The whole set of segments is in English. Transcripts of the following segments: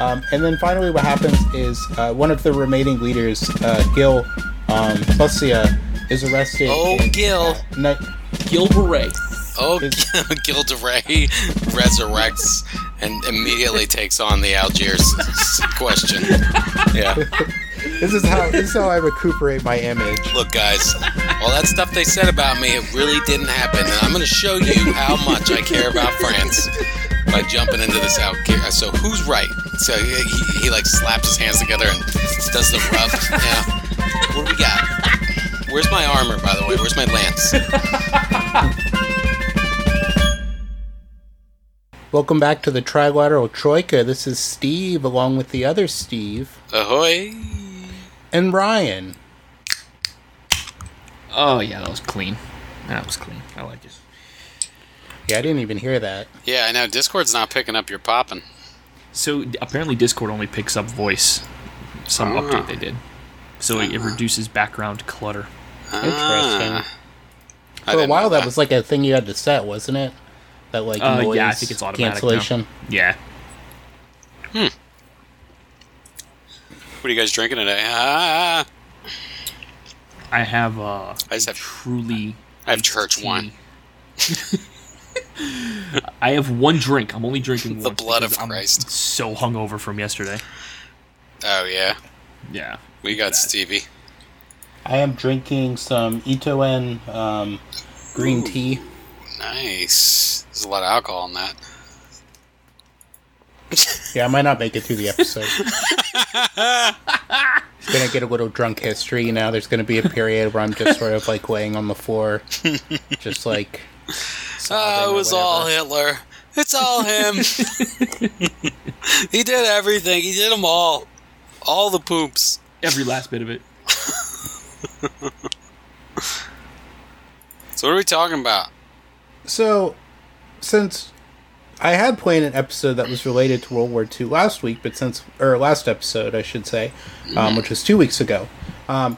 Um, and then finally, what happens is uh, one of the remaining leaders, uh, Gil um, Plusia, is arrested. Oh, and, Gil. uh, ni- Gil Beret. Oh, Is- Gil de resurrects and immediately takes on the Algiers question. Yeah. this is how this is how I recuperate my image. Look, guys, all that stuff they said about me, it really didn't happen. And I'm going to show you how much I care about France by jumping into this out. So, who's right? So, he, he, he, like slaps his hands together and does the rub. Yeah. What do we got? Where's my armor, by the way? Where's my lance? Welcome back to the Trilateral Troika. This is Steve, along with the other Steve Ahoy! and Ryan. Oh yeah, that was clean. That was clean. I like it. Yeah, I didn't even hear that. Yeah, I know. Discord's not picking up your popping. So apparently Discord only picks up voice. Some Ah. update they did. So it, it reduces background clutter. Interesting. Ah. For a while, know that was like a thing you had to set, wasn't it? That like Uh, noise yeah, I think it's automatic cancellation. Now. Yeah. What are you guys drinking today? Ah, I have uh I just have- truly I have church tea. wine. I have one drink. I'm only drinking The blood because of I'm Christ. so hungover from yesterday. Oh yeah, Yeah. we got That. Stevie. I am drinking some Ito En um, green tea. Nice. There's a lot of alcohol in that. Yeah, I might not make it through the episode. It's gonna get a little drunk history now. There's gonna be a period where I'm just sort of like laying on the floor, just like. Oh, it was all. Hitler. It's all him. he did everything. He did them all. All the poops. Every last bit of it. So what are we talking about? So, since I had planned an episode that was related to World War II last week, but since or last episode, I should say, um, which was two weeks ago, um,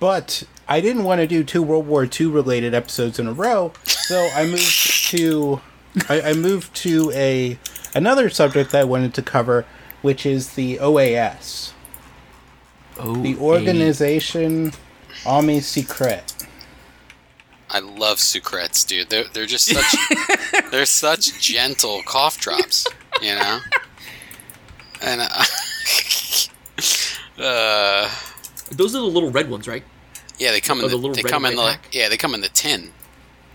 but I didn't want to do two World War II related episodes in a row, so I moved to I, I moved to a another subject that I wanted to cover, which is the OAS, Oh, the Organization Army Secret. I love sucrets, dude. They're they're just such they're such gentle cough drops, you know. And uh, uh, Those are the little red ones, right? Yeah, they come in Oh, the, the little they red come in the pack? yeah they come in the tin.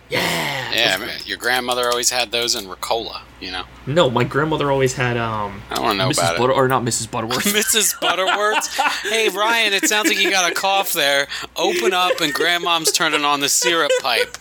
Yeah. Yeah, I mean, your grandmother always had those in Ricola, you know. No, my grandmother always had um. I to know Mrs. about Butter or not Mrs. Butterworth. Mrs. Butterworth. hey Ryan, it sounds like you got a cough there. Open up and grandmom's turning on the syrup pipe.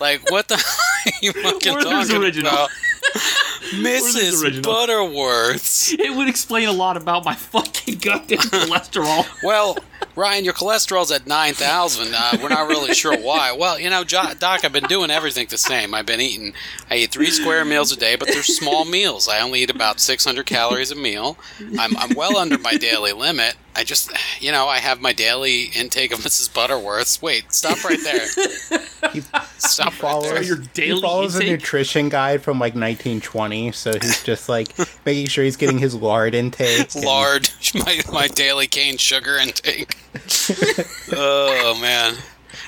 Like what the are you fucking talking original? about? Mrs. original? Butterworth's. it would explain a lot about my fucking goddamn cholesterol. Well, Ryan, your cholesterol's at 9,000. Uh, we're not really sure why. Well, you know, Jo- Doc, I've been doing everything the same. I've been eating, I eat three square meals a day, but they're small meals. I only eat about 600 calories a meal. I'm, I'm well under my daily limit. I just, you know, I have my daily intake of Mrs. Butterworth's. Wait, stop right there. He, Stop right follows- there. your he daily follows a nutrition guide from like 1920, so he's just like making sure he's getting his lard intake. and- Lard, my, my daily cane sugar intake. oh man,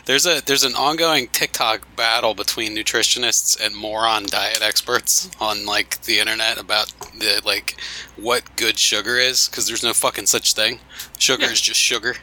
there's a there's an ongoing TikTok battle between nutritionists and moron diet experts on like the internet about the like what good sugar is because there's no fucking such thing. Sugar is just sugar.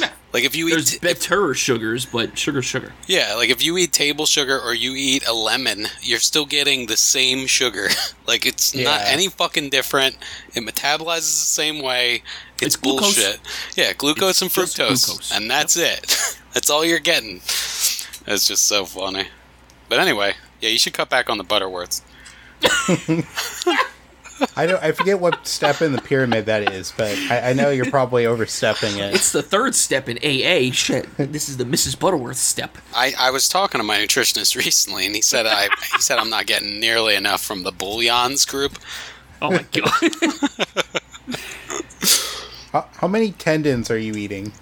Yeah. Like if you eat There's eat, better sugars, but sugar, sugar. yeah, like if you eat table sugar or you eat a lemon, you're still getting the same sugar. like it's not any fucking different. It metabolizes the same way. It's, It's glucose. bullshit. Yeah, glucose It's and fructose, glucose. and that's it. that's all you're getting. It's just so funny. But anyway, yeah, you should cut back on the Butterworths. I don't. I forget what step in the pyramid that is, but I, I know you're probably overstepping it. It's the third step in AA. Shit, this is the Mrs. Butterworth step. I, I was talking to my nutritionist recently, and he said I he said I'm not getting nearly enough from the bouillons group. Oh my god. How, how many tendons are you eating?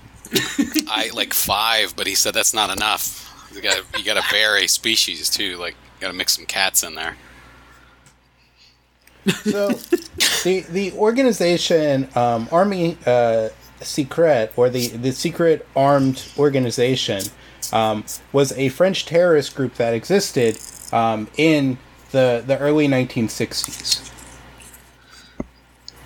I like five, but he said that's not enough. You got you got to vary species too. Like you got to mix some cats in there. So, the the organization um, Army uh, Secret or the the secret armed organization um, was a French terrorist group that existed um, in the the early 1960s.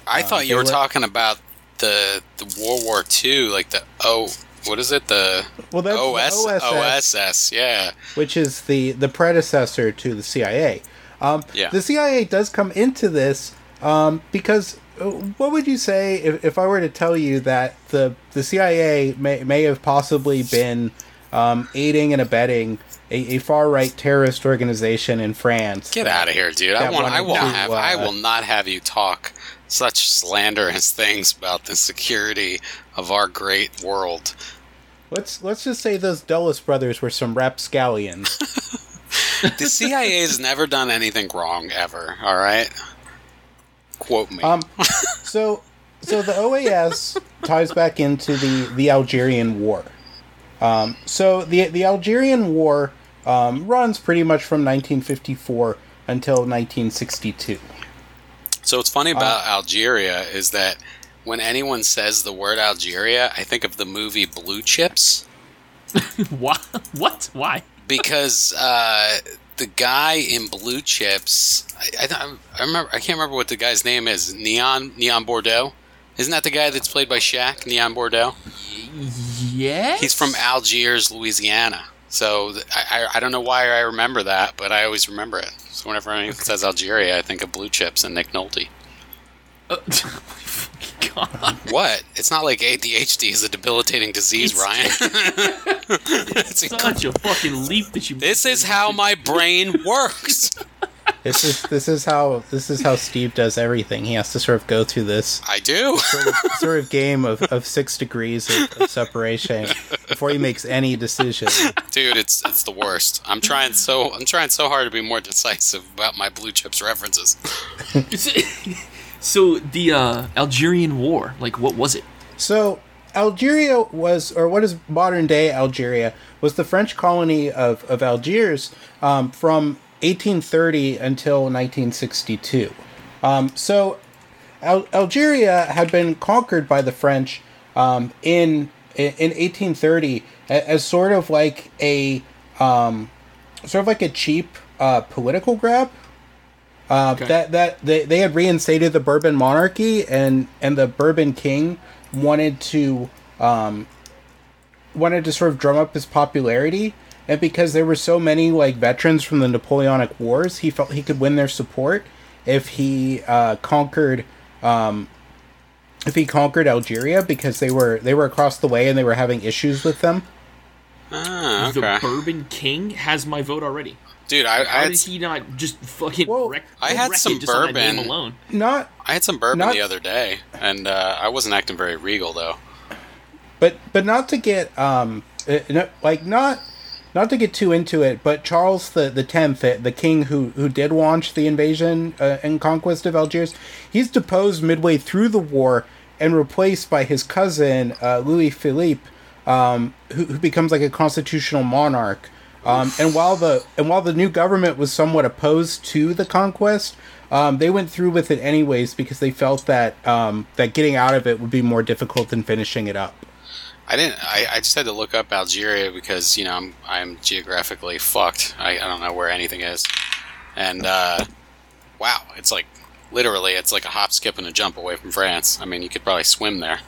I thought you were were- talking about the the World War II, like the oh, what is it? The Well, that's OS the OSS, OSS, yeah. which is the the predecessor to the CIA. Um, Yeah. The CIA does come into this um, because uh, what would you say if, if I were to tell you that the the CIA may may have possibly been um, aiding and abetting a, a far right terrorist organization in France? Get out of here, dude! I that won't. I won't to, have. I uh, will not have you talk such slanderous things about the security of our great world. Let's let's just say those Dulles brothers were some rapscallions. The CIA has never done anything wrong ever. All right, quote me. Um, so, so the OAS ties back into the the Algerian War. Um, so the the Algerian War um, runs pretty much from 1954 until 1962. So what's funny uh, about Algeria is that when anyone says the word Algeria, I think of the movie Blue Chips what? What? Why? Because uh, the guy in Blue Chips, I, I, I remember, I can't remember what the guy's name is. Neon Neon Boudeaux, isn't that the guy that's played by Shaq? Neon Boudeaux. Yes. He's from Algiers, Louisiana. So I, I I don't know why I remember that, but I always remember it. So whenever anyone says Algeria, I think of Blue Chips and Nick Nolte. Uh, God. What? It's not like ADHD is a debilitating disease, It's- Ryan. It's inc- Such a fucking leap that you. this is how my brain works. This is this is how this is how Steve does everything. He has to sort of go through this I do. sort of, sort of game of, of six degrees of, of separation before he makes any decision. Dude, it's it's the worst. I'm trying so I'm trying so hard to be more decisive about my blue chips references. so the uh, Algerian War, like, what was it? So Algeria was, or what is modern day Algeria, was the French colony of, of Algiers um, from 1830 until 1962. Um, so Al- Algeria had been conquered by the French um, in in 1830 a- as sort of like a um, sort of like a cheap uh, political grab. Uh, Okay. That that they, they had reinstated the Bourbon monarchy and and the Bourbon king wanted to um, wanted to sort of drum up his popularity and because there were so many like veterans from the Napoleonic Wars, he felt he could win their support if he uh, conquered um, if he conquered Algeria because they were they were across the way and they were having issues with them. Ah, The. Bourbon King has my vote already. Dude, I, I How had did he not just fucking Well, wreck? I had wreck some it just on that name bourbon. alone. Not I had some bourbon Not- the other day, and uh, I wasn't acting very regal though. but but not to get um uh, like not not to get too into it but charles the the 10th the, the king who who did launch the invasion uh, and conquest of algiers he's deposed midway through the war and replaced by his cousin uh, louis philippe um, who, who becomes like a constitutional monarch um, and while the and while the new government was somewhat opposed to the conquest um, they went through with it anyways because they felt that um, that getting out of it would be more difficult than finishing it up I didn't. I, I just had to look up Algeria because you know I'm I'm geographically fucked. I, I don't know where anything is, and uh, wow, it's like literally it's like a hop, skip, and a jump away from France. I mean, you could probably swim there.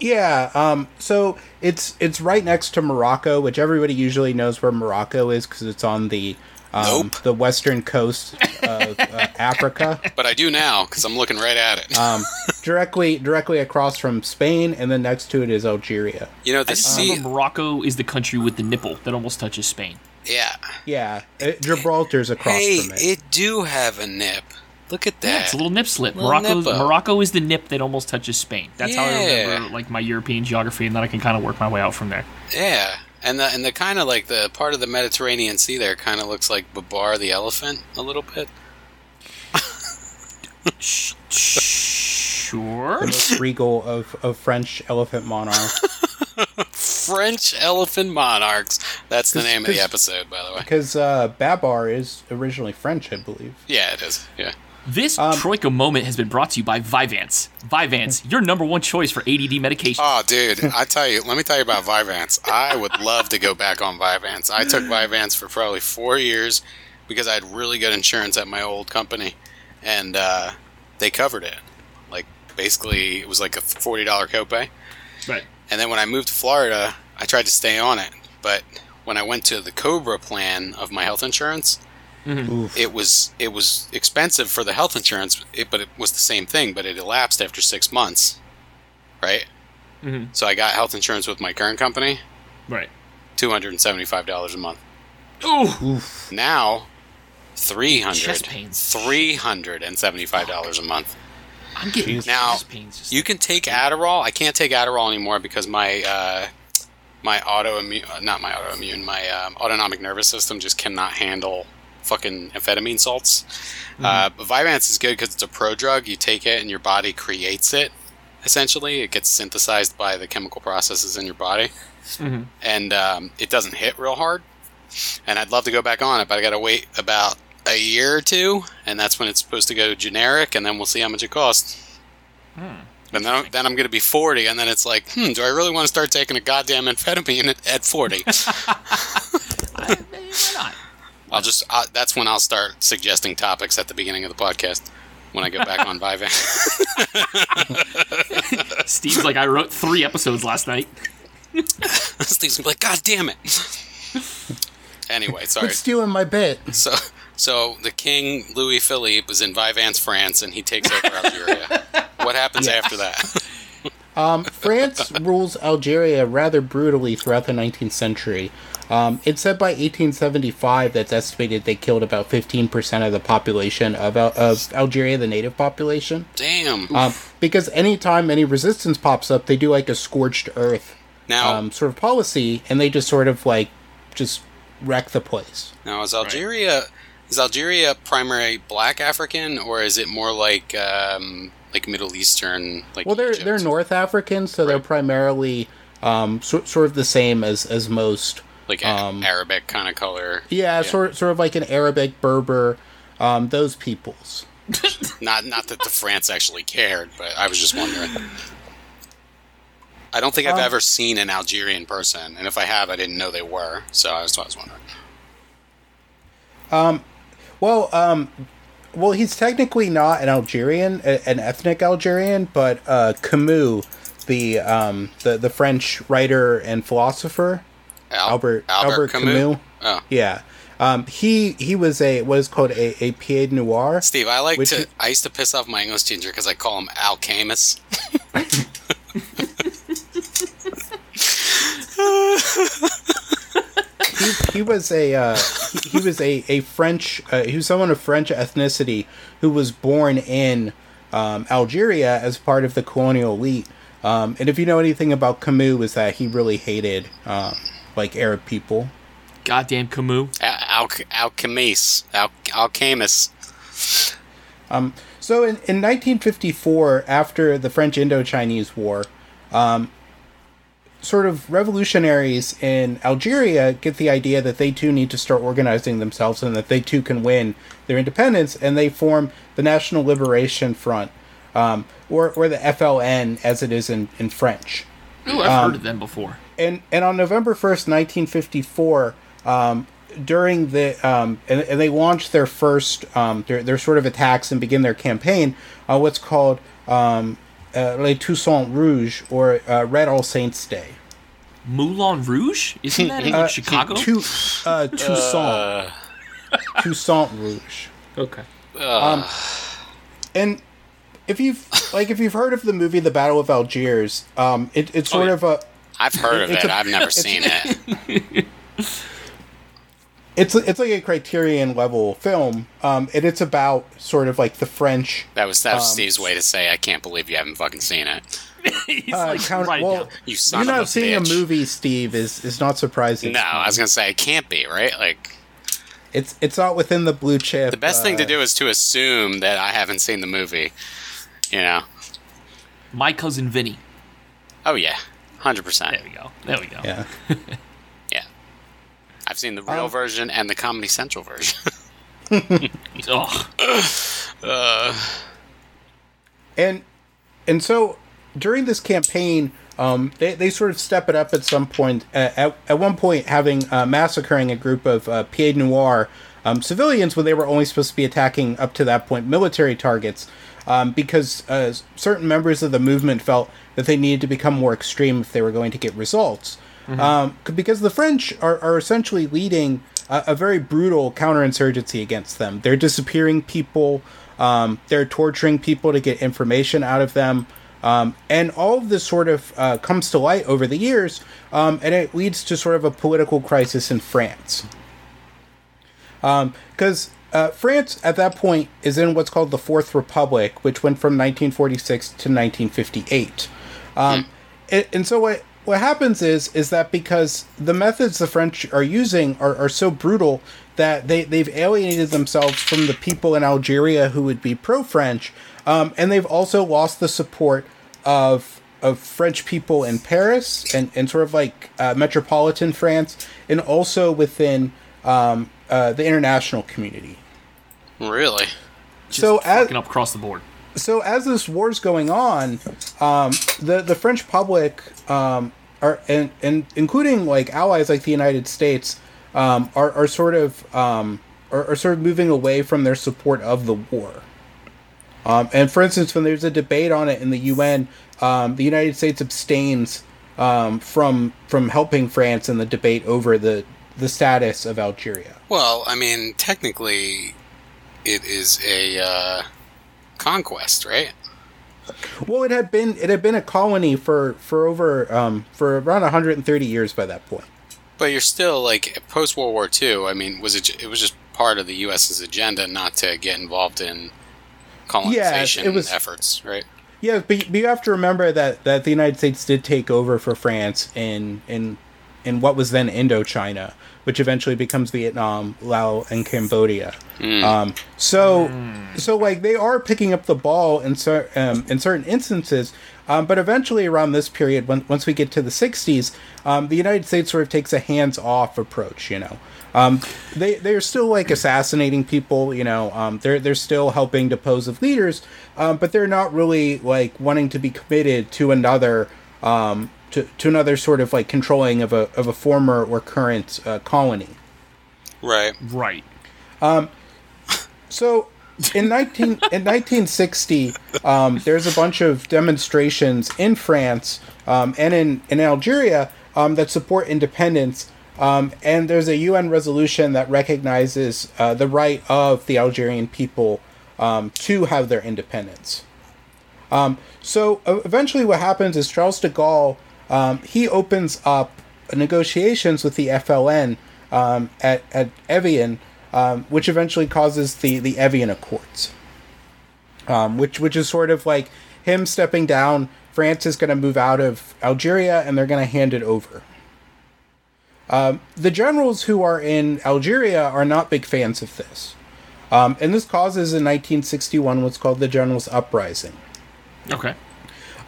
Yeah, um, so it's it's right next to Morocco, which everybody usually knows where Morocco is because it's on the um, Nope. the western coast of uh, Africa, But I do now because I'm looking right at it. um, directly directly across from Spain, and then next to it is Algeria. you know I the just sea. remember Morocco is the country with the nipple that almost touches Spain. Yeah. Yeah, it, Gibraltar's across Hey, from it. it do have a nip. Look at Yeah, that. it's a little nip slip. Little Morocco's, nippo. Morocco is the nip that almost touches Spain. That's how I Yeah. remember like my European geography, and then I can kind of work my way out from there. Yeah, and the and the kind of like the part of the Mediterranean Sea there kind of looks like Babar the elephant a little bit. Sure. the most regal of, of French elephant monarchs. French elephant monarchs. That's the name of the episode, by the way. Because uh, Babar is originally French, I believe. Yeah, it is. Yeah. This Um, Troika moment has been brought to you by Vyvanse. Vyvanse, your number one choice for ADD medication. Oh, dude, I tell you, let me tell you about Vyvanse. I would love to go back on Vyvanse. I took Vyvanse for probably four years because I had really good insurance at my old company, and uh, they covered it. Like basically, it was like a forty dollar copay. right. And then when I moved to Florida, I tried to stay on it, but when I went to the Cobra plan of my health insurance, Oof. it was it was expensive for the health insurance, it, but it was the same thing. But it elapsed after six months, right? Mhm. So I got health insurance with my current company, Right. two hundred and seventy five dollars a month. Ooh. Now, three hundred. Three hundred and seventy-five dollars a month. I'm getting Jeez. Now, pains. You can take Adderall. I can't take Adderall anymore because my uh, my autoimmune, uh, not my autoimmune, my um, autonomic nervous system just cannot handle fucking amphetamine salts. Uh, but Vyvanse is good because it's a pro drug. You take it and your body creates it. Essentially, it gets synthesized by the chemical processes in your body, Mhm. and um, it doesn't hit real hard. And I'd love to go back on it, but I got to wait about a year or two, and that's when it's supposed to go generic, and then we'll see how much it costs. And then, then I'm going to be 40, and then it's like, hmm, do I really want to start taking a goddamn amphetamine at, at 40? Why not? I'll just, uh, that's when I'll start suggesting topics at the beginning of the podcast when I go back on Vyvanse. Steve's like, I wrote three episodes last night. Steve's going to be like, God damn it. anyway, sorry. Quit stealing my bit. So, so the King Louis Philippe is in Vyvanse, France, and he takes over Algeria. what happens after that? Um, France rules Algeria rather brutally throughout the 19th century. Um, it's said by 1875 that's estimated they killed about 15% of the population of, Al- of Algeria, the native population. Damn. Um, because anytime any resistance pops up, they do like a scorched earth now, um, sort of policy, and they just sort of like just wreck the place. now is Algeria is Algeria primary Black African, or is it more like um, like Middle Eastern? Like Well, they're Egypt? they're North African, so they're primarily um, so, sort of the same as as most. Like um, Arabic kind of color. Yeah, sort sort of like an Arabic Berber, um, those peoples. Not not that the France actually cared, but I was just wondering. I don't think I've Um, ever seen an Algerian person, and if I have, I didn't know they were. So I was, I was wondering. Um, Well, um, well, he's technically not an Algerian, an ethnic Algerian, but uh, Camus, the um, the the French writer and philosopher, Al- Albert Albert, Camus. Oh, Yeah, um, he he was a what is called a a pied noir. Steve, I like to. is- I used to piss off my English teacher because I call him Al Camus. he, he was a uh, he, he was a a French uh, he was someone of French ethnicity who was born in um, Algeria as part of the colonial elite. Um, and if you know anything about Camus, is that he really hated um, like Arab people. Goddamn Camus. Al Al Camus. Al Al Camus. So in, in 1954, after the French Indo-Chinese War, um, sort of revolutionaries in Algeria get the idea that they too need to start organizing themselves and that they too can win their independence, and they form the National Liberation Front, um, or or the FLN as it is in, in French. Ooh, I've heard of them before. And and on November first, nineteen fifty four, um, during the um, and, and they launched their first um, their their sort of attacks and begin their campaign. Uh, what's called um, uh, Les Toussaint Rouge or uh, Red All Saints Day. Moulin Rouge? Isn't that in like, Chicago? Uh, Toussaint Toussaint Rouge. okay. And if you've like if you've heard of the movie The Battle of Algiers, um, it, it's sort yeah. of a I've heard of It's it. a- I've never seen it. it's it's like a Criterion level film, um, and it's about sort of like the French That was that was Um, Steve's way to say I can't believe you haven't fucking seen it. He's uh, like, count- write it well, down. You son you of not a seeing bitch. a movie, Steve, is is not surprising. No, I was gonna say it can't be right. Like It's it's not within the blue chip. the best thing to uh, do is to assume that I haven't seen the movie. You know? My cousin Vinny. Oh yeah, hundred percent. There we go. There we go. Yeah. Yeah, I've seen the real Um, version and the Comedy Central version. Ugh. and and so during this campaign, um, they, they sort of step it up at some point. Uh, at, at one point, having uh, massacring a group of uh, Pied Noir um, civilians when they were only supposed to be attacking up to that point military targets, um, because uh, certain members of the movement felt that they needed to become more extreme if they were going to get results. Um, because the French are, are essentially leading a, a very brutal counterinsurgency against them. They're disappearing people. Um, they're torturing people to get information out of them. Um, and all of this sort of uh, comes to light over the years, um, and it leads to sort of a political crisis in France. Because uh, France, at that point, is in what's called the Fourth Republic, which went from 1946 to 1958. Um, and, and so what what happens is is that because the methods the French are using are, are so brutal that they, they've alienated themselves from the people in Algeria who would be pro French, um, and they've also lost the support of of French people in Paris and, and sort of like uh, metropolitan France, and also within um, uh, the international community. Really? Just So as- fucking up across the board. so as this war's going on, um, the the French public um, are and, and including like allies like the United States um, are are sort of um, are, are sort of moving away from their support of the war. Um, and for instance, when there's a debate on it in the UN, um, the United States abstains um, from from helping France in the debate over the the status of Algeria. Well, I mean, technically, it is a uh, conquest, right? Well, it had been it had been a colony for for over um, for around 130 years by that point. But you're still like post World War II. I mean, was it? It was just part of the U.S.'s agenda not to get involved in colonization yeah, it was- efforts, right? Yeah, but, but you have to remember that, that the United States did take over for France in in in what was then Indochina, which eventually becomes Vietnam, Laos, and Cambodia. Um, so so like they are picking up the ball in cer- um, in certain instances, um, but eventually around this period, when, once we get to the '60s, um, the United States sort of takes a hands-off approach. You know, um, they they're still like assassinating people. You know, um, they're they're still helping depose of leaders, um, but they're not really like wanting to be committed to another um, to, to another sort of like controlling of a of a former or current uh, colony. Right. Right. So in 19 in 1960, um, there's a bunch of demonstrations in France um, and in in Algeria um, that support independence. Um, and there's a UN resolution that recognizes uh, the right of the Algerian people um, to have their independence. Um, so uh, eventually, what happens is Charles de Gaulle um, he opens up negotiations with the FLN um, at at Evian, um, which eventually causes the the Evian Accords, um, which which is sort of like him stepping down. France is going to move out of Algeria, and they're going to hand it over. Um, the generals who are in Algeria are not big fans of this. Um, and this causes in 1961 what's called the Generals' Uprising. Okay.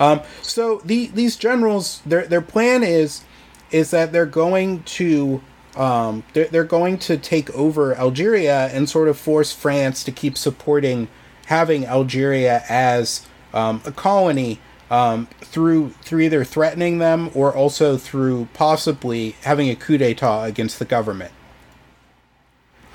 Um, so the these generals, their their plan is is that they're going to um, they're, they're going to take over Algeria and sort of force France to keep supporting having Algeria as um, a colony um, through through either threatening them or also through possibly having a coup d'état against the government.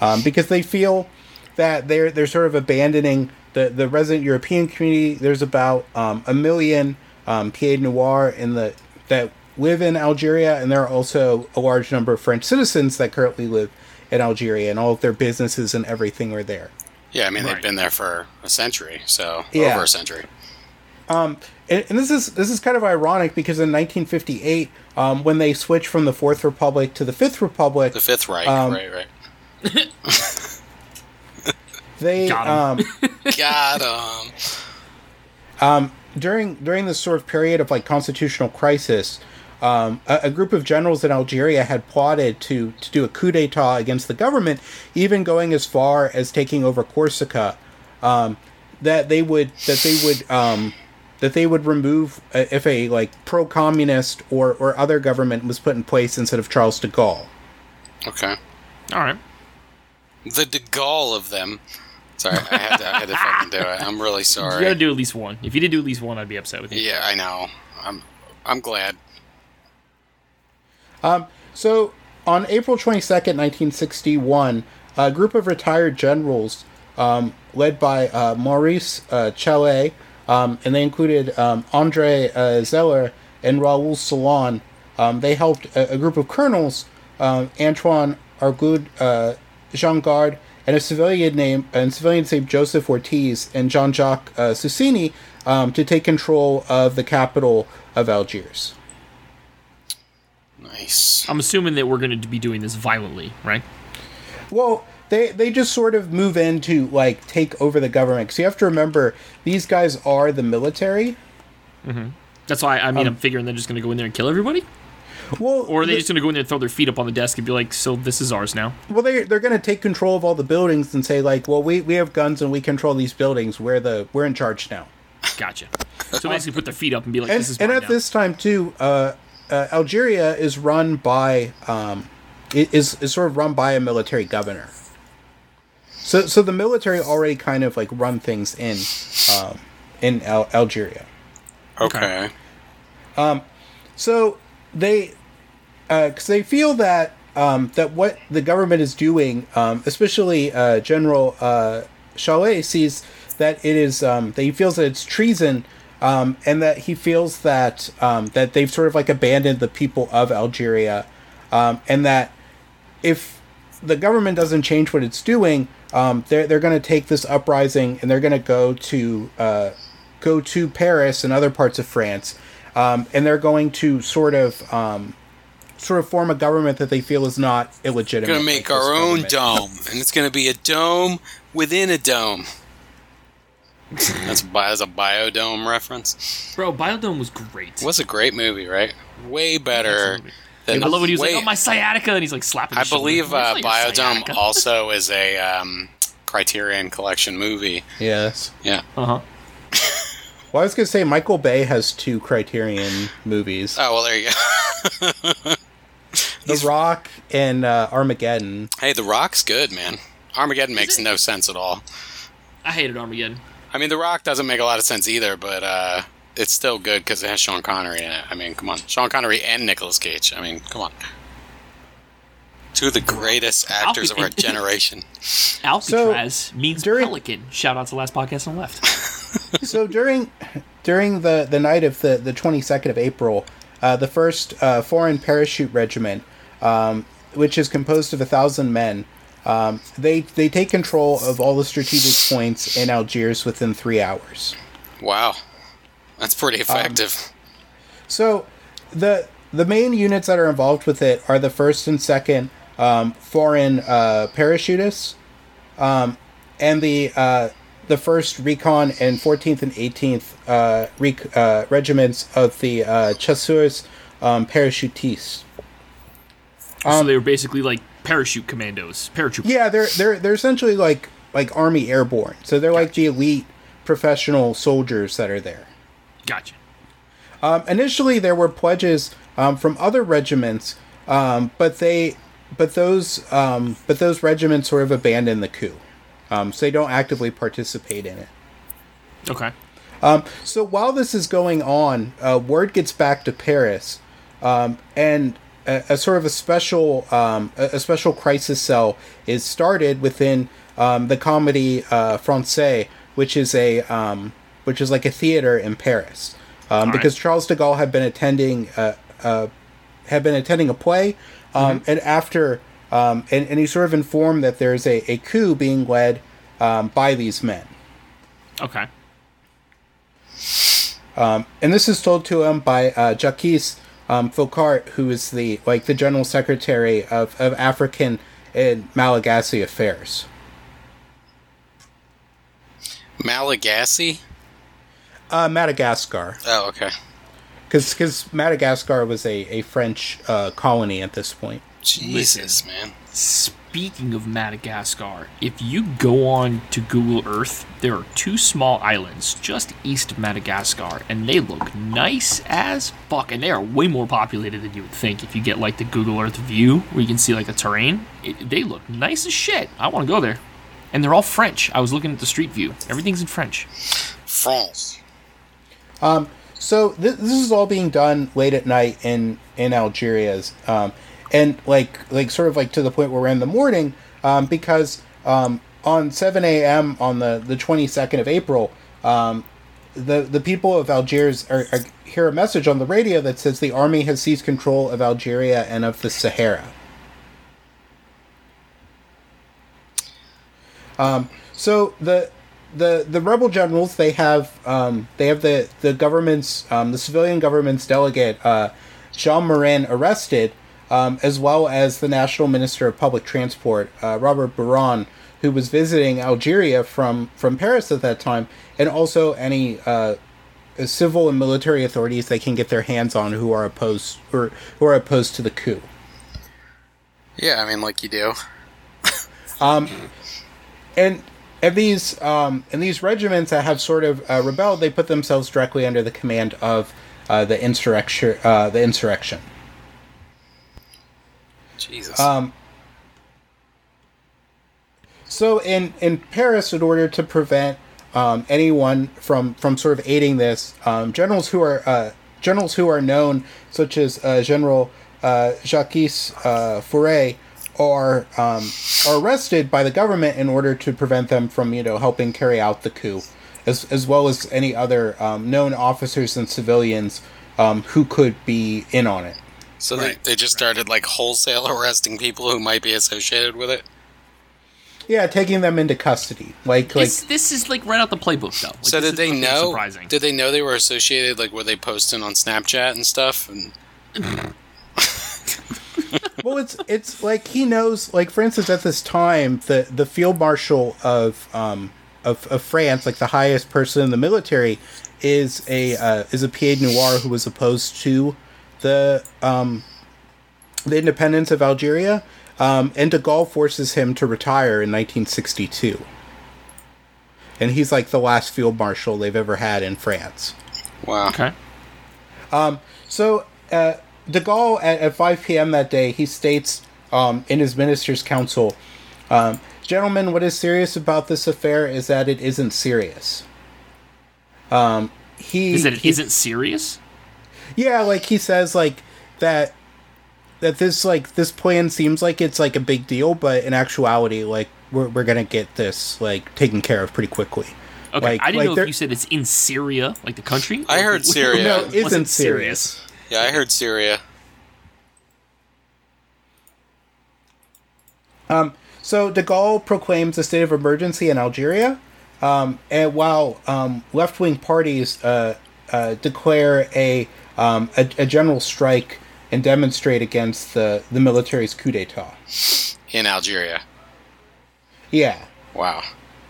Um, because they feel that they're they're sort of abandoning the the resident European community. There's about um, a million um, Pied Noir in the that live in Algeria, and there are also a large number of French citizens that currently live in Algeria, and all of their businesses and everything are there. Yeah, I mean Right. they've been there for a century, so Yeah. over a century. and, and this is this is kind of ironic because in 1958, um, when they switched from the Fourth Republic to the Fifth Republic, The Fifth Reich, Um, right, right. they Got 'em. um, Got him. during during this sort of period of like constitutional crisis, um, a, a group of generals in Algeria had plotted to to do a coup d'état against the government, even going as far as taking over Corsica. Um, that they would that they would um, that they would remove uh, if a like pro communist or or other government was put in place instead of Charles de Gaulle. Okay. All right. The De Gaulle of them. Sorry, I had to, I had to fucking do it. I'm really sorry. You sorry. gotta do at least one. If you did do at least one, I'd be upset with you. Yeah, I know. I'm I'm glad. Um, So, on April 22nd, 1961, a group of retired generals, um, led by uh, Maurice uh, Challe, um, and they included um, Andre uh, Zeller and Raoul Salan, um, they helped a, a group of colonels, um, Antoine Argoud, uh, Jean Gardes, and a civilian named and civilians named Joseph Ortiz and Jean Jacques uh, Susini um, to take control of the capital of Algiers. Nice. I'm assuming that we're going to be doing this violently, right? Well, they they just sort of move in to like take over the government. Because you have to remember, these guys are the military. That's why I Um, mean I'm figuring they're just going to go in there and kill everybody, Well, or are they the- just going to go in there and throw their feet up on the desk and be like, "So this is ours now." well they they're going to take control of all the buildings and say like, well, we we have guns and we control these buildings. We're the we're in charge now. Gotcha. So basically, put their feet up and be like, And "This is and mine at now." this time too, uh, uh, Algeria is run by um, is is sort of run by a military governor. So so the military already kind of like run things in um, in Al- Algeria. Okay. Um, So they, because they feel that um, that what the government is doing, um, especially uh, General uh, Challe sees that it is um, that he feels that it's treason, um, and that he feels that um, that they've sort of like abandoned the people of Algeria, um, and that if the government doesn't change what it's doing, they're they're going to take this uprising and they're going to go to uh, go to Paris and other parts of France, and they're going to sort of sort of form a government that they feel is not illegitimate. We're gonna make like our own government. dome, and it's gonna be a dome within a dome. That's a, bi- that's a biodome reference. Bro, Biodome was great. It was a great movie, right? Way better than. I love when he was way- like, "Oh my sciatica," and he's like slapping. I believe uh, It's not your Biodome sciatica. also is a um, Criterion Collection movie. Yes. Yeah. Uh-huh. Well, I was gonna say Michael Bay has two Criterion movies: Oh well, there you go. The Rock and uh, Armageddon. hey, The Rock's good, man. Armageddon makes no sense at all. I hated Armageddon. I mean, The Rock doesn't make a lot of sense either, but uh, it's still good because it has Sean Connery in it. I mean, come on, Sean Connery and Nicolas Cage. I mean, come on, two of the greatest actors of our generation. Alcatraz means during- pelican. Shout out to last podcast on the left. so during during the the night of the the 22nd of April, uh, the first uh, foreign parachute regiment, um, which is composed of a thousand men, um, they they take control of all the strategic points in Algiers within three hours. Wow, that's pretty effective. So the the main units that are involved with it are the first and second um, foreign uh, parachutists, um, and the uh, the first recon and 14th and 18th uh, rec- uh, regiments of the uh, chasseurs um, parachutistes. So they were basically like parachute commandos, parachute. Yeah, they're they're they're essentially like like army airborne. So they're like the elite professional soldiers that are there. Gotcha. Um, initially, there were pledges um, from other regiments, um, but they, but those, um, but those regiments sort of abandoned the coup, um, so they don't actively participate in it. Okay. Um, so while this is going on, uh, word gets back to Paris, um, and a, a sort of a special, um, a, a special crisis cell is started within um, the Comedy uh, Francais, which is a, um, which is like a theater in Paris, um, right. because Charles de Gaulle had been attending, uh, uh, had been attending a play, um, and after, um, and, and he sort of informed that there's a, a coup being led um, by these men. Okay. and this is told to him by uh, Jacques um, Foccart, who is the like the general secretary of, of African and Malagasy affairs. Malagasy. Uh, Madagascar, Oh, okay. because because Madagascar was a, a French uh, colony at this point. Jesus, man. Speaking of Madagascar, if you go on to Google Earth, there are two small islands just east of Madagascar, and they look nice as fuck. And they are way more populated than you would think. If you get like the Google Earth view, where you can see like the terrain, it, they look nice as shit. I want to go there. and they're all French. I was looking at the street view. Everything's in French. France. So this, this is all being done late at night in in Algeria's, um, and like like sort of like to the point where we're in the morning, um, because um, on seven a.m. on the the twenty second of April, um, the the people of Algiers are, are hear a message on the radio that says the army has seized control of Algeria and of the Sahara. Um, so the the the rebel generals they have um, they have the the government's um, the civilian government's delegate uh, Jean Morin arrested, um, as well as the national minister of public transport uh, Robert Buron, who was visiting Algeria from from Paris at that time, and also any uh, civil and military authorities they can get their hands on who are opposed or who are opposed to the coup. Yeah, I mean, like you do. and and these um, and these regiments that have sort of uh, rebelled, they put themselves directly under the command of uh, the insurrection. Uh, the insurrection. Jesus. Um, so in in Paris, in order to prevent um, anyone from from sort of aiding this, um, generals who are uh, generals who are known, such as uh, General uh, Jacques uh, are um, are arrested by the government in order to prevent them from you know helping carry out the coup, as as well as any other um, known officers and civilians um, who could be in on it. So right, they, they just started like wholesale arresting people who might be associated with it. Yeah, taking them into custody, like like This, this is like right out the playbook, though. Like, so did they know? Surprising. Did they know they were associated? Like, were they posting on Snapchat and stuff? And well it's it's like he knows like for instance at this time the the field marshal of um of, of france like the highest person in the military is a uh, is a pied noir who was opposed to the um the independence of algeria um and de gaulle forces him to retire in 1962 and he's like the last field marshal they've ever had in france wow. Okay. Um, So, uh, de Gaulle at, at 5 p.m. that day, he states um, in his minister's council, um, "Gentlemen, what is serious about this affair is that it isn't serious." Um, he Is that it he- isn't serious? Yeah, like he says like that that this like this plan seems like it's like a big deal, but in actuality, like we're we're gonna get this like taken care of pretty quickly. Okay, Like- I didn't like know there- if you said it's in Syria, like the country. I heard Syria. No, It isn't wasn't serious. Yeah, I heard Syria. So de Gaulle proclaims a state of emergency in Algeria, um, and while um, left-wing parties uh, uh, declare a, um, a a general strike and demonstrate against the the military's coup d'état. in Algeria. Yeah. Wow.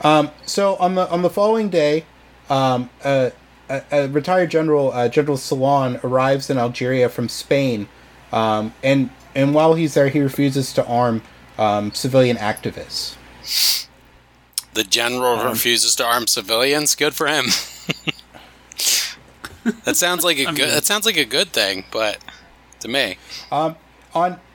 Um, so on the on the following day, um, a, a, a retired general, uh, General Salan, arrives in Algeria from Spain, um, and and while he's there, he refuses to arm um, civilian activists. The general Um, refuses to arm civilians. Good for him. that sounds like a good. That sounds like a good thing, but to me, on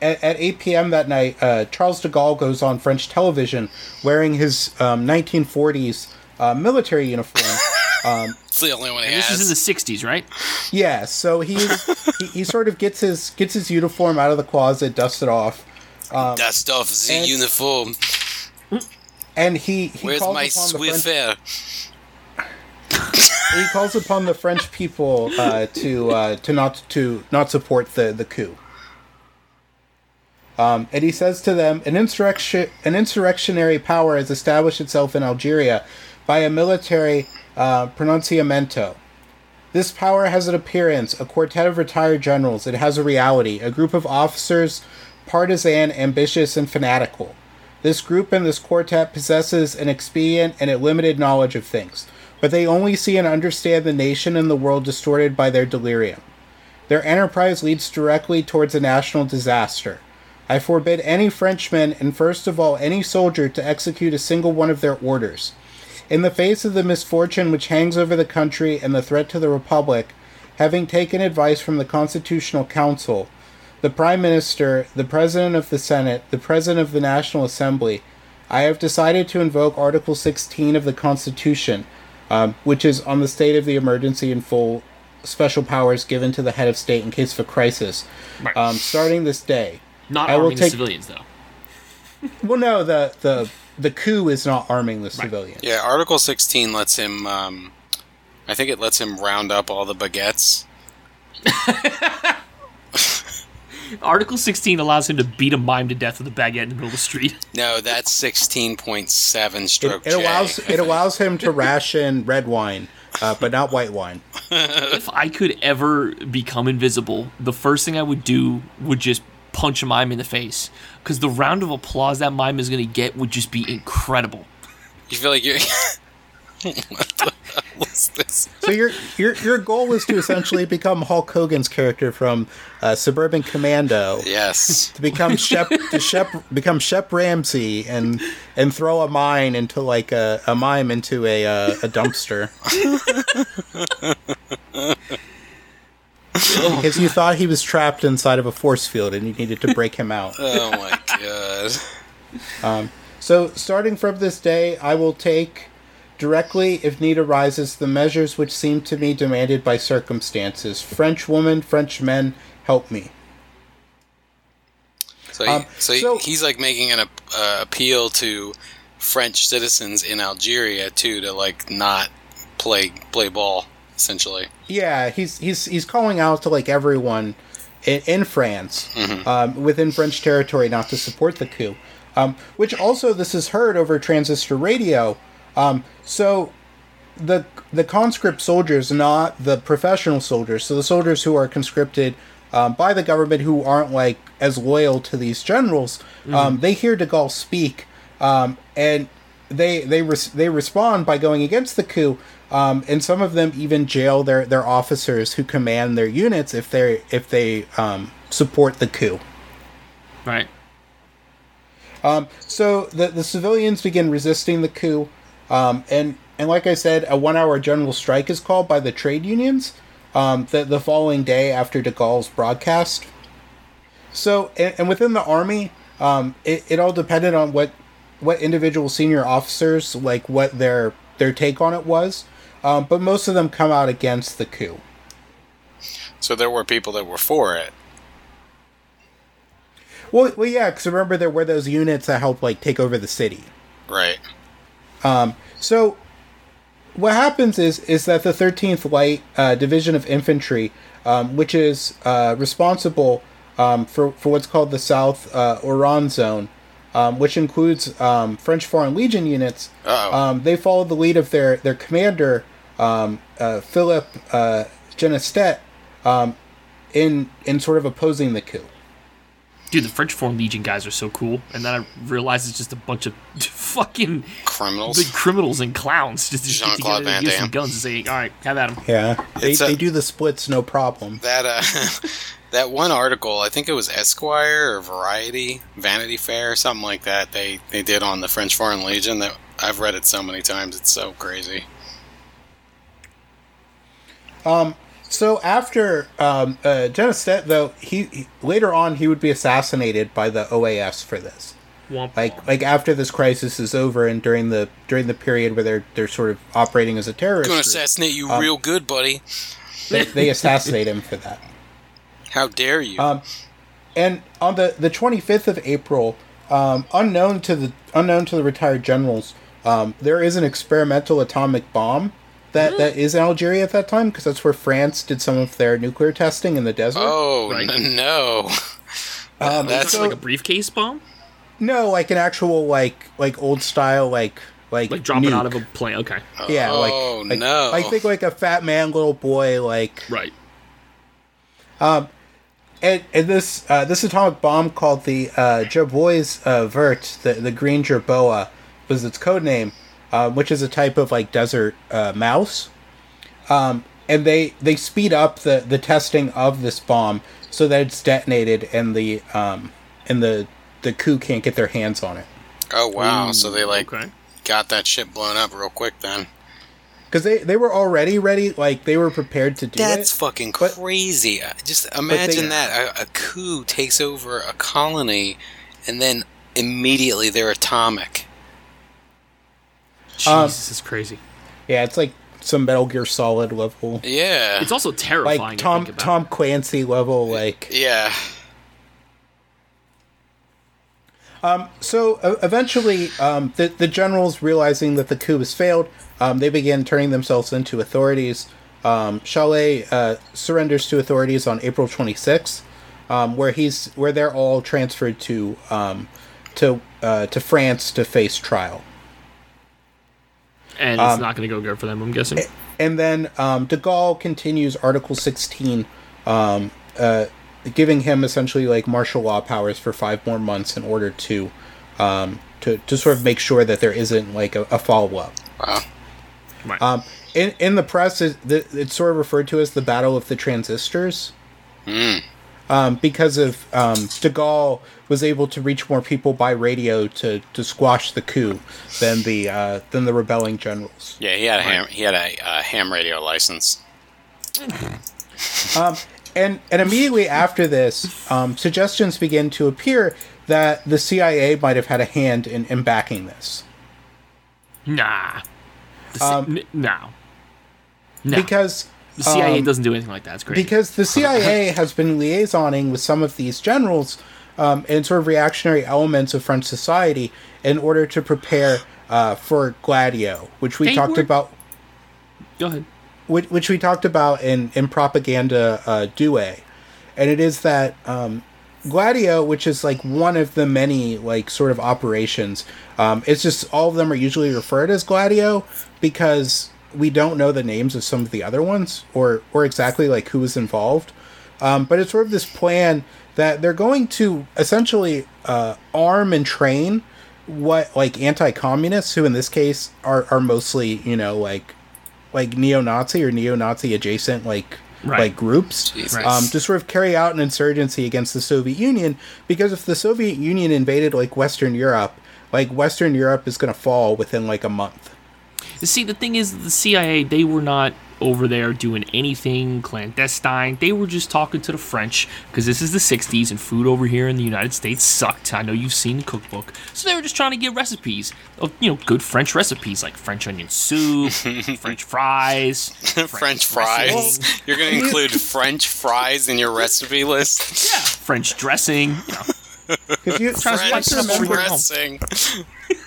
at, at 8 p.m. that night, uh, Charles de Gaulle goes on French television wearing his um, 1940s uh, military uniform. um, it's the only one he And this is in the '60s, right? yeah, so he's he, he sort of gets his gets his uniform out of the closet, dusts it off, Dust off the and- uniform. and he he Where's calls my upon the French, Swiffer? He calls upon the French people uh, to uh, to not to not support the the coup. Um, and he says to them, an insurrection an insurrectionary power has established itself in Algeria by a military uh, pronunciamento. This power has an appearance, a quartet of retired generals. It has a reality, a group of officers, partisan, ambitious, and fanatical. This group and this quartet possesses an expedient and a limited knowledge of things, but they only see and understand the nation and the world distorted by their delirium. Their enterprise leads directly towards a national disaster. I forbid any Frenchman, and first of all any soldier, to execute a single one of their orders. In the face of the misfortune which hangs over the country and the threat to the Republic, having taken advice from the Constitutional Council, the Prime Minister, the President of the Senate, the President of the National Assembly, I have decided to invoke Article 16 of the Constitution, um, which is on the state of the emergency and full special powers given to the head of state in case of a crisis. Right. Um, starting this day. Not I will arming the civilians though. Well, no, the the the coup is not arming the civilians. Yeah, Article 16 lets him. Um, I think it lets him round up all the baguettes. Article 16 allows him to beat a mime to death with a baguette in the middle of the street. No, that's 16.7 stroke it J. allows it allows him to ration red wine, uh, but not white wine. if I could ever become invisible, the first thing I would do would just punch a mime in the face. Because the round of applause that mime is going to get would just be incredible. You feel like you're. what the hell is this? So your your your goal is to essentially become Hulk Hogan's character from uh, Suburban Commando. Yes. To become Shep, to Shep, become Shep Ramsey and and throw a mine into like a, a mime into a uh, a dumpster because you thought he was trapped inside of a force field and you needed to break him out. Oh my god. So, starting from this day, I will take directly, if need arises, the measures which seem to me demanded by circumstances. French woman, French men, help me. So, he, Um, so, so- he's like making an uh, appeal to French citizens in Algeria too to like not play play ball essentially. Yeah, he's he's he's calling out to like everyone in, in France, um, within French territory, not to support the coup. Um, which also this is heard over transistor radio. Um, so the the conscript soldiers, not the professional soldiers, so the soldiers who are conscripted um, by the government who aren't like as loyal to these generals, um, they hear De Gaulle speak, um, and they they res- they respond by going against the coup. Um, and some of them even jail their, their officers who command their units if they if they um, support the coup. Right. Um, so the the civilians begin resisting the coup, um, and and like I said, a one hour general strike is called by the trade unions. Um, the the following day after De Gaulle's broadcast. So and, and within the army, um, it, it all depended on what what individual senior officers like what their their take on it was. Um, but most of them come out against the coup. So there were people that were for it. Well, well, yeah, because remember there were those units that helped like take over the city. Right. So, what happens is is that the 13th Light uh, Division of Infantry, um, which is uh, responsible um, for for what's called the South uh, Oran Zone, um, which includes um, French Foreign Legion units, um, they follow the lead of their their commander, um, uh, Philip uh, Ginestet, um, in in sort of opposing the coup. Dude, the French Foreign Legion guys are so cool. And then I realized it's just a bunch of fucking Criminals. big criminals and clowns just, just get Jean-Claude together and Van give some guns and say, all right, have at them. Yeah, they, a- they do the splits no problem. that uh that one article i think it was esquire or variety vanity fair something like that they they did on the french foreign legion that i've read it so many times it's so crazy So after um, uh, Ginestet, though, he, he later on he would be assassinated by the OAS for this. Womp Like womp. like after this crisis is over and during the during the period where they're they're sort of operating as a terrorist, gonna assassinate you Um, real good buddy they, they assassinate him for that. how dare you Um, And on the the twenty fifth of April, um, unknown to the unknown to the retired generals, um, there is an experimental atomic bomb. That, that is in Algeria at that time because that's where France did some of their nuclear testing in the desert. oh Right. n- no Um, that's so- like a briefcase bomb? No, like an actual like like old style like like Like dropping out of a plane. Okay. yeah like, Oh, like no. I think like a fat man little boy like Right. and, and this uh, this atomic bomb called the uh, Gerboise uh, Vert the the green jerboa was its code name uh, which is a type of like desert uh, mouse um, and they they speed up the the testing of this bomb so that it's detonated and the um and the the coup can't get their hands on it oh wow so they like Okay. got that shit blown up real quick then because they they were already ready like they were prepared to do That's it fucking but- crazy. Just imagine they- that a, a coup takes over a colony, and then immediately they're atomic. Jesus, is crazy. Yeah, it's like some Metal Gear Solid level, Yeah. It's also terrifying. like to Tom think about. Tom Clancy level, like. yeah. So uh, eventually, um, the the generals realizing that the coup has failed, um, they begin turning themselves into authorities. Um, Challe uh, surrenders to authorities on April 26th, um, where he's where they're all transferred to um, to uh, to France to face trial. And um, it's not going to go good for them. I'm guessing. And then um, De Gaulle continues Article 16, um, uh, giving him essentially like martial law powers for five more months in order to um, to, to sort of make sure that there isn't like a, a follow up. Wow. Right. Um, in in the press, it, it's sort of referred to as the Battle of the Transistors. Um, because of um, De Gaulle was able to reach more people by radio to, to squash the coup than the uh, than the rebelling generals. Yeah, he had a ham. He had a uh, ham radio license. And and immediately after this, um, suggestions begin to appear that the CIA might have had a hand in, in backing this. nah. Um, no. No. Because the CIA um, doesn't do anything like that. It's crazy. because the CIA has been liaisoning with some of these generals um, and sort of reactionary elements of French society in order to prepare uh, for Gladio, which we They talked were- about, Go ahead. which, which we talked about in in propaganda uh, due, and it is that um, Gladio, which is like one of the many like sort of operations, um, it's just all of them are usually referred as Gladio because we don't know the names of some of the other ones or or exactly like who was involved. Um, but it's sort of this plan that they're going to essentially uh, arm and train what like anti-communists who in this case are are mostly you know like like neo-Nazi or neo-Nazi adjacent like Right. like groups. Um, to sort of carry out an insurgency against the Soviet Union because if the Soviet Union invaded like Western Europe, like Western Europe is going to fall within like a month. See, the thing is, the CIA, they were not over there doing anything clandestine. They were just talking to the French because this is the 60s and food over here in the United States sucked. I know you've seen the cookbook. So they were just trying to get recipes of, you know, good French recipes like French onion soup, French fries, French, fries. You're going to include French fries in your recipe list. Yeah, French dressing. You know, Because you, Trying to you have French to spice it up remember, over here. dressing.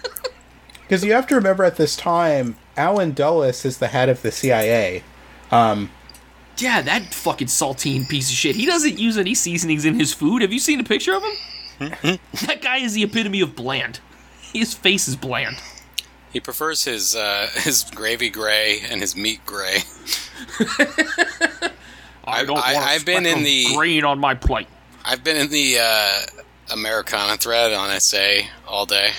because you have to remember at this time, Allen Dulles is the head of the CIA. yeah, that fucking saltine piece of shit. He doesn't use any seasonings in his food. Have you seen a picture of him? that guy is the epitome of bland. His face is bland. He prefers his uh, his gravy gray and his meat gray. I don't I- want a I've been in the- green on my plate. I've been in the uh, Americana thread on SA all day,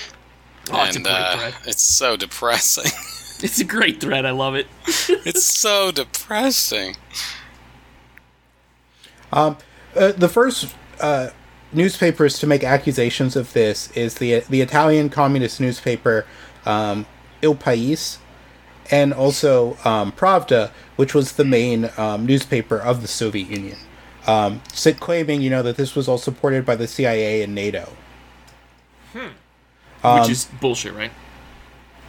Oh, it's a and great uh, thread. it's so depressing. It's a great thread. I love it. it's so depressing. Uh, the first uh, newspapers to make accusations of this is the the Italian communist newspaper um, Il Paese, and also um, Pravda, which was the main um, newspaper of the Soviet Union, um, claiming you know that this was all supported by the CIA and NATO. Um, Which is bullshit, right?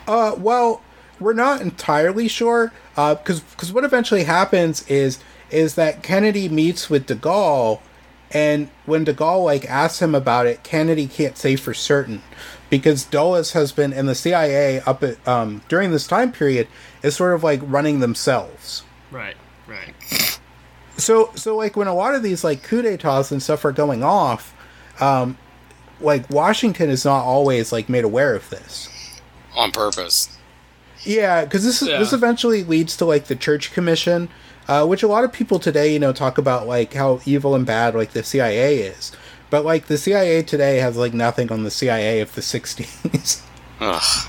Uh, well, we're not entirely sure, uh, because because what eventually happens is is that Kennedy meets with De Gaulle, and when De Gaulle like asks him about it, Kennedy can't say for certain, because Dulles has been in the CIA up at um during this time period is sort of like running themselves. Right, right. So so like when a lot of these like coup d'états and stuff are going off, um, like Washington is not always like made aware of this. On purpose. Yeah, because this is this eventually leads to like the Church Commission, uh, which a lot of people today, you know, talk about like how evil and bad like the CIA is, but like the CIA today has like nothing on the CIA of the '60s. Ugh.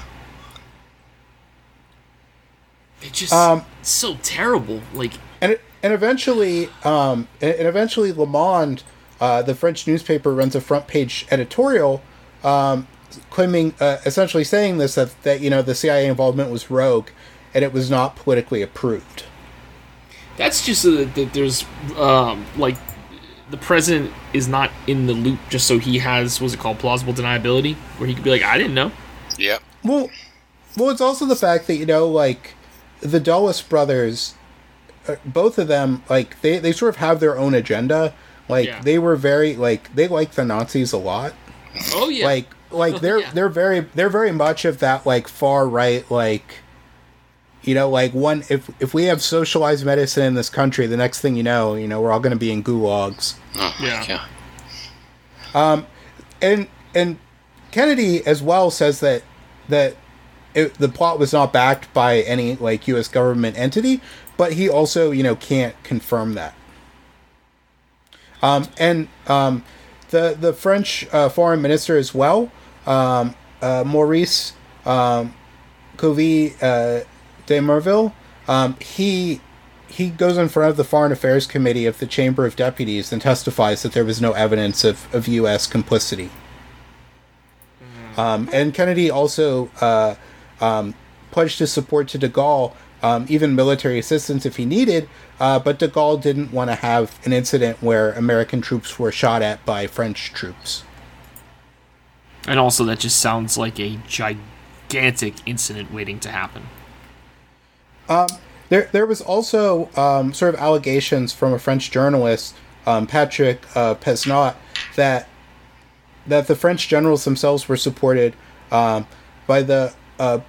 It's just Um, so terrible. Like, and it, and eventually, um, and, and eventually, Le Monde, uh, the French newspaper, runs a front page editorial, um, claiming uh, essentially saying this that that you know the CIA involvement was rogue, and it was not politically approved. that's just that there's, um, like, the president is not in the loop just so he has, what's it called, plausible deniability, where he could be like, I didn't know. Yep. Well, Well, it's also the fact that you know, like the Dulles brothers, uh, both of them, like they they sort of have their own agenda. Like Yeah. they were very like they like the Nazis a lot. Oh yeah. Like like they're Yeah. they're very they're very much of that like far right like. You know, like one if if we have socialized medicine in this country, the next thing you know, you know, we're all going to be in gulags. Oh Yeah. god. Um, and and Kennedy as well says that that it, the plot was not backed by any like U.S. government entity, but he also you know can't confirm that. Um, and um, the the French uh, foreign minister as well, um, uh, Maurice um, Covey uh, de Murville, um, he he goes in front of the Foreign Affairs Committee of the Chamber of Deputies and testifies that there was no evidence of, of U.S. complicity. Um, and Kennedy also uh, um, pledged his support to de Gaulle, um, even military assistance if he needed, uh, but de Gaulle didn't want to have an incident where American troops were shot at by French troops. and also that just sounds like a gigantic incident waiting to happen. There, there was also um, sort of allegations from a French journalist, um, Patrick uh, Pesnot, that that the French generals themselves were supported um, by the uh,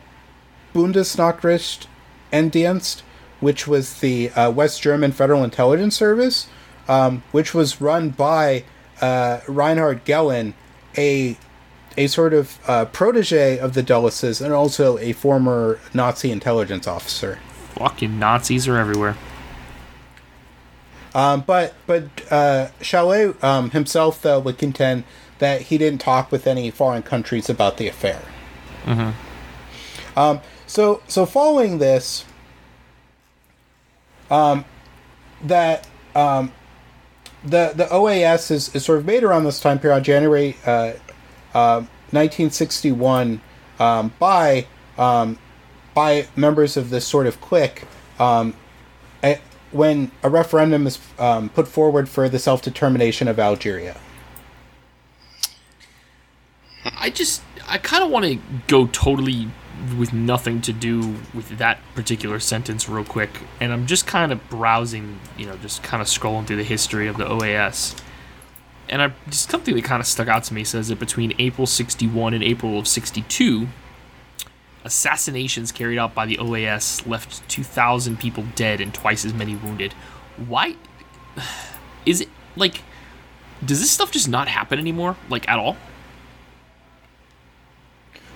Bundesnachrichtendienst, which was the uh, West German Federal Intelligence Service, um, which was run by uh, Reinhard Gehlen, a a sort of uh, protege of the Dulleses and also a former Nazi intelligence officer. Fucking Nazis are everywhere. Um, but but uh, Challe um, himself though would contend that he didn't talk with any foreign countries about the affair. Um, so so following this, um, that um, the the OAS is, is sort of made around this time period, January uh, uh, 1961, um, by um, by members of this sort of clique. Um, a- when a referendum is um, put forward for the self determination of Algeria. I just I kind of want to go totally with nothing to do with that particular sentence real quick and I'm just kind of browsing, you know, just kind of scrolling through the history of the OAS. And I just something that kind of stuck out to me says that between April 61 and April of 62 assassinations carried out by the OAS left 2000 people dead and twice as many wounded. Why is it like does this stuff just not happen anymore like at all?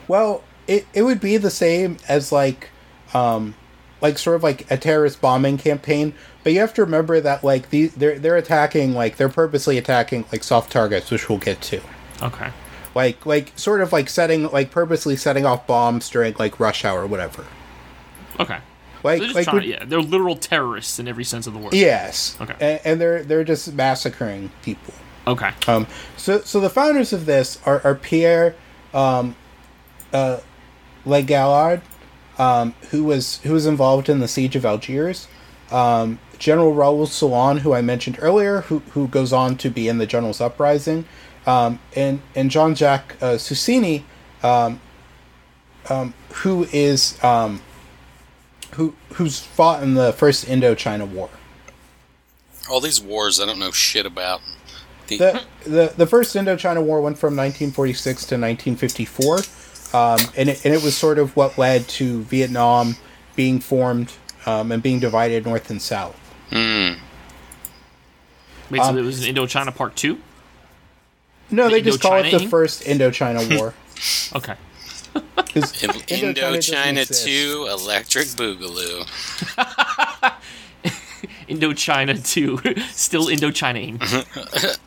Well, it, it would be the same as like, um, like sort of like a terrorist bombing campaign. But you have to remember that like the they're they're attacking like they're purposely attacking like soft targets, which we'll get to. Okay. Like like sort of like setting like purposely setting off bombs during like rush hour or whatever. Okay. Like They're like yeah, they're literal terrorists in every sense of the word. yes. Okay. And, and they're they're just massacring people. Okay. Um, so, so the founders of this are, are Pierre um, uh, Lagaillarde, um, who was who was involved in the siege of Algiers, um, General Raoul Salan, who I mentioned earlier, who who goes on to be in the General's Uprising, um, and and Jean Jacques uh, Susini, um, um, who is um, who who's fought in the first Indochina War. All these wars I don't know shit about. The, the, the the first Indochina War went from 1946 to 1954, um, and it, and it was sort of what led to Vietnam being formed um, and being divided north and south. Hmm. Wait, so there was an Indochina Part 2? No, The they just call it the first Indochina War. okay. Indochina Indochina 2 Electric Boogaloo. Indochina 2. Still Indochinaing. Back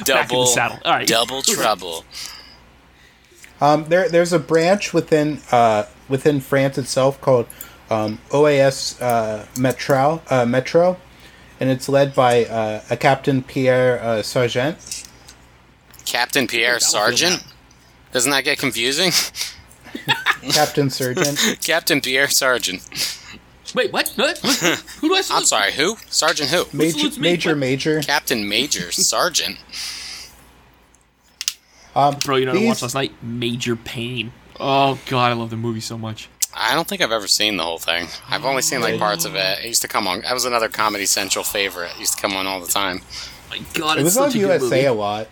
in Double, the saddle. All right. double trouble. Um, there, there's a branch within uh, within France itself called um, OAS uh, Metro, uh, Metro, and it's led by uh, a Captain Pierre uh, Sergent. Captain Pierre Battlefield Sergent? Doesn't that get confusing? Captain Sergent. Captain Pierre Sergent. Wait, what? What? What? Who do I I'm sorry, who? Sergeant who? Major, What's- what's- major, major. Captain Major Sergent. Um, Bro, you know what I watched last night? Major Payne. Oh god, I love the movie so much. I don't think I've ever seen the whole thing. I've only seen like parts of it. It used to come on. That was another Comedy Central favorite. It used to come on all the time. My god, It it's was on such a good USA movie. a lot.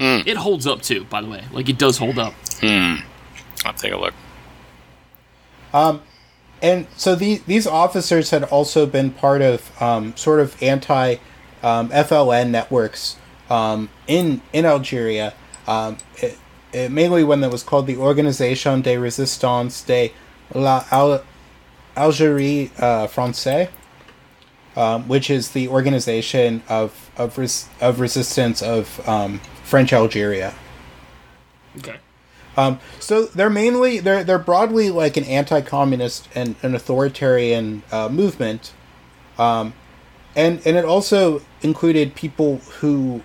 It holds up too, by the way. Like it does hold up. Hmm. I'll take a look. And so these these officers had also been part of um, sort of anti um, FLN networks um, in in Algeria. Um, it, it, mainly one that was called the Organisation de Résistance de la Al- Algérie uh, Française, um, which is the organization of of, res- of resistance of um, French Algeria. Okay. Um, so they're mainly they're they're broadly like an anti-communist and an authoritarian uh, movement, um, and and it also included people who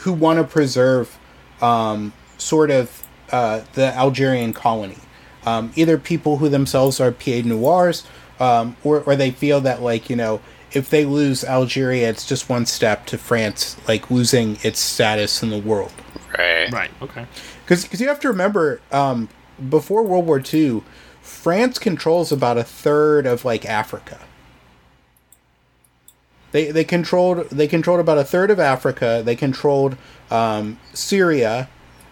who want to preserve um, sort of uh, the Algerian colony, um, either people who themselves are pied noirs, um, or or they feel that like you know if they lose Algeria, it's just one step to France like losing its status in the world. Right. Right. Okay. Because you have to remember, um, before World War II, France controls about a third of like Africa. They they controlled they controlled about a third of Africa. They controlled um, Syria.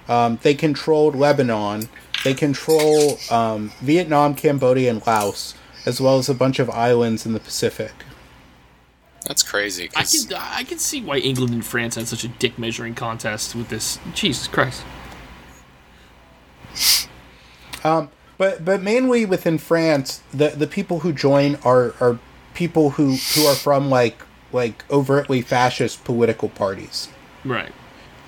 Um, they controlled Lebanon. They control um, Vietnam, Cambodia, and Laos, as well as a bunch of islands in the Pacific. That's crazy. I 'cause- can I can see why England and France had such a dick measuring contest with this. Jesus Christ. Um, But but mainly within France, the the people who join are are people who who are from like like overtly fascist political parties, Right.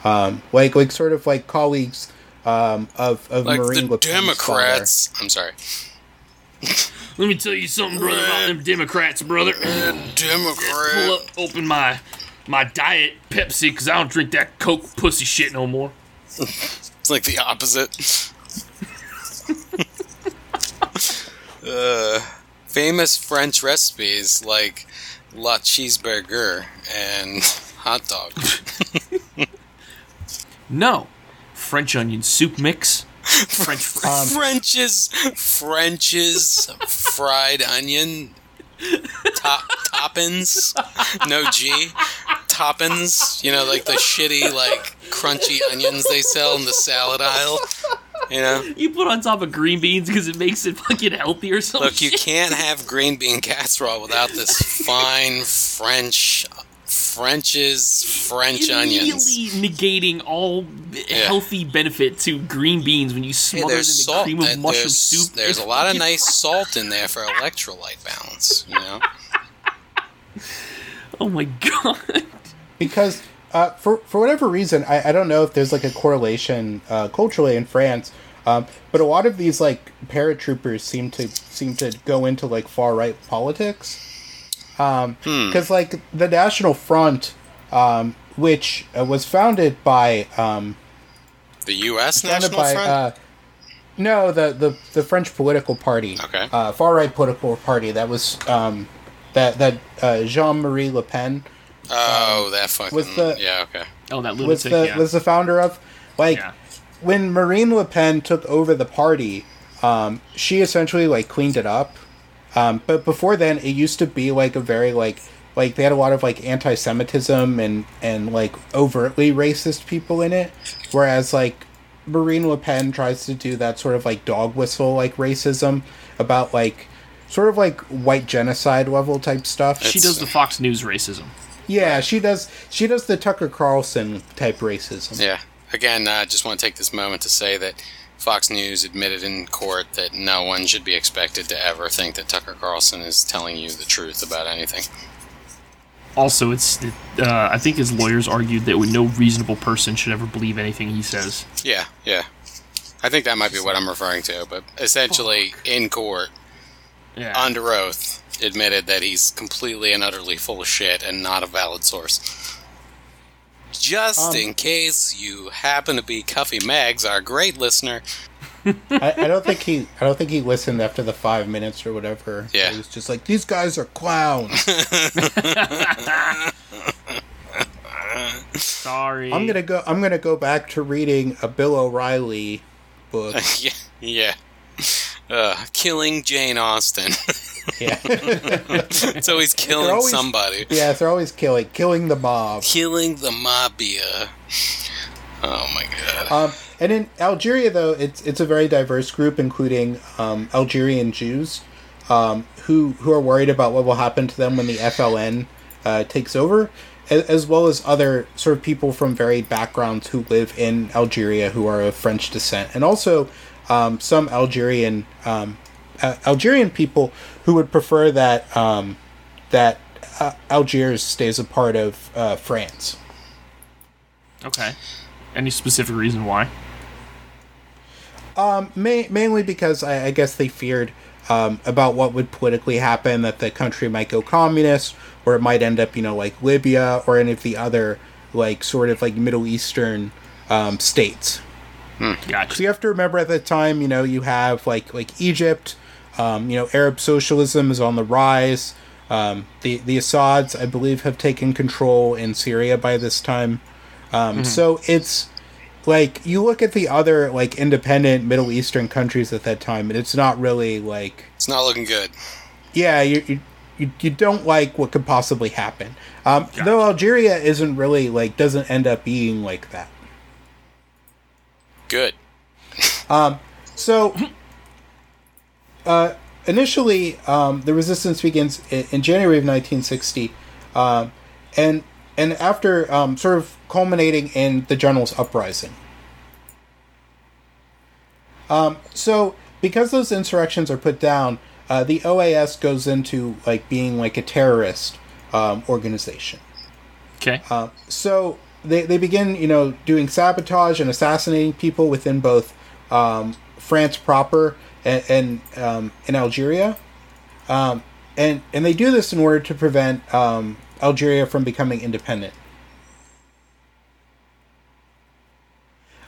um, like like sort of like colleagues um, of of like Marine the Le Pen's Democrats. I'm sorry. Let me tell you something, brother, about them Democrats, brother. Pull Democrat. up, open my my diet Pepsi, cause I don't drink that Coke pussy shit no more. It's like the opposite. uh, famous French recipes like La Cheeseburger and hot dog. No, French onion soup mix, French fries. French's French's fried onion top toppins. No G. Toppins. You know, like the shitty like crunchy onions they sell in the salad aisle. You know? you put on top of green beans because it makes it fucking healthy or something. Look, you can't have green bean casserole without this fine French French's French onions. Immediately negating all healthy benefit to green beans when you Hey, smother them in salt. cream of uh, mushroom there's, soup. there's a lot of fucking- nice salt in there for electrolyte balance. You know. Oh my god. because uh, for for whatever reason, I, I don't know if there's like a correlation uh, culturally in France, um, but a lot of these like paratroopers seem to seem to go into like far right politics. Because like the National Front, um, which uh, was founded by um, The U.S. founded National by Front. uh, no the, the the French political party, Okay. uh, far right political party that was um, that that uh, Jean Marie Le Pen oh, that fucking. was the- yeah. Okay. Oh, that was the yeah. was the founder of like yeah. When Marine Le Pen took over the party, um, she essentially like cleaned it up. Um, but before then, it used to be like a very like like they had a lot of like anti-Semitism and and like overtly racist people in it. Whereas like Marine Le Pen tries to do that sort of like dog whistle like racism about like sort of like white genocide level type stuff. She does the Fox News racism. yeah, she does. She does the Tucker Carlson type racism. Yeah. Again, I just want to take this moment to say that Fox News admitted in court that no one should be expected to ever think that Tucker Carlson is telling you the truth about anything. Also, it's uh, I think his lawyers argued that no reasonable person should ever believe anything he says. Yeah, yeah. I think that might be what I'm referring to, but essentially, in court, Yeah. under oath, admitted that he's completely and utterly full of shit and not a valid source. Just Um, in case you happen to be Cuffy Megs, our great listener. I, I don't think he. I don't think he listened after the five minutes or whatever. Yeah. he was just like, "These guys are clowns." Sorry. I'm gonna go. I'm gonna go back to reading a Bill O'Reilly book. yeah, yeah. Uh, killing Jane Austen. yeah, so he's killing always- somebody. yeah, they're always killing, killing the mob. Killing the mafia. Oh my god. Um, and in Algeria, though, it's it's a very diverse group, including um, Algerian Jews, um, who who are worried about what will happen to them when the FLN uh, takes over, as, as well as other sort of people from varied backgrounds who live in Algeria who are of French descent, and also um, some Algerian um, uh, Algerian people who would prefer that um, that uh, Algiers stays a part of uh, France. Okay. Any specific reason why? Ma- mainly because I, I guess they feared um, about what would politically happen, that the country might go communist, or it might end up, you know, like Libya or any of the other, like, sort of like Middle Eastern um, states. So Gotcha. you have to remember at the time, you know, you have like like Egypt, um, you know, Arab socialism is on the rise. Um, the the Assads, I believe, have taken control in Syria by this time. Um, So it's like you look at the other like independent Middle Eastern countries at that time, and it's not really like It's not looking good. yeah, you you, you, you don't like what could possibly happen. Um, Though Algeria isn't really like doesn't end up being like that. Good. So, uh, initially, um, the resistance begins in, in January of 1960, um, and and after um, sort of culminating in the general's uprising. Um, so, because those insurrections are put down, uh, the OAS goes into like being like a terrorist um, organization. Okay. Uh, so they, they begin, you know, doing sabotage and assassinating people within both um, France proper and, and um, in Algeria, um, and and they do this in order to prevent um, Algeria from becoming independent.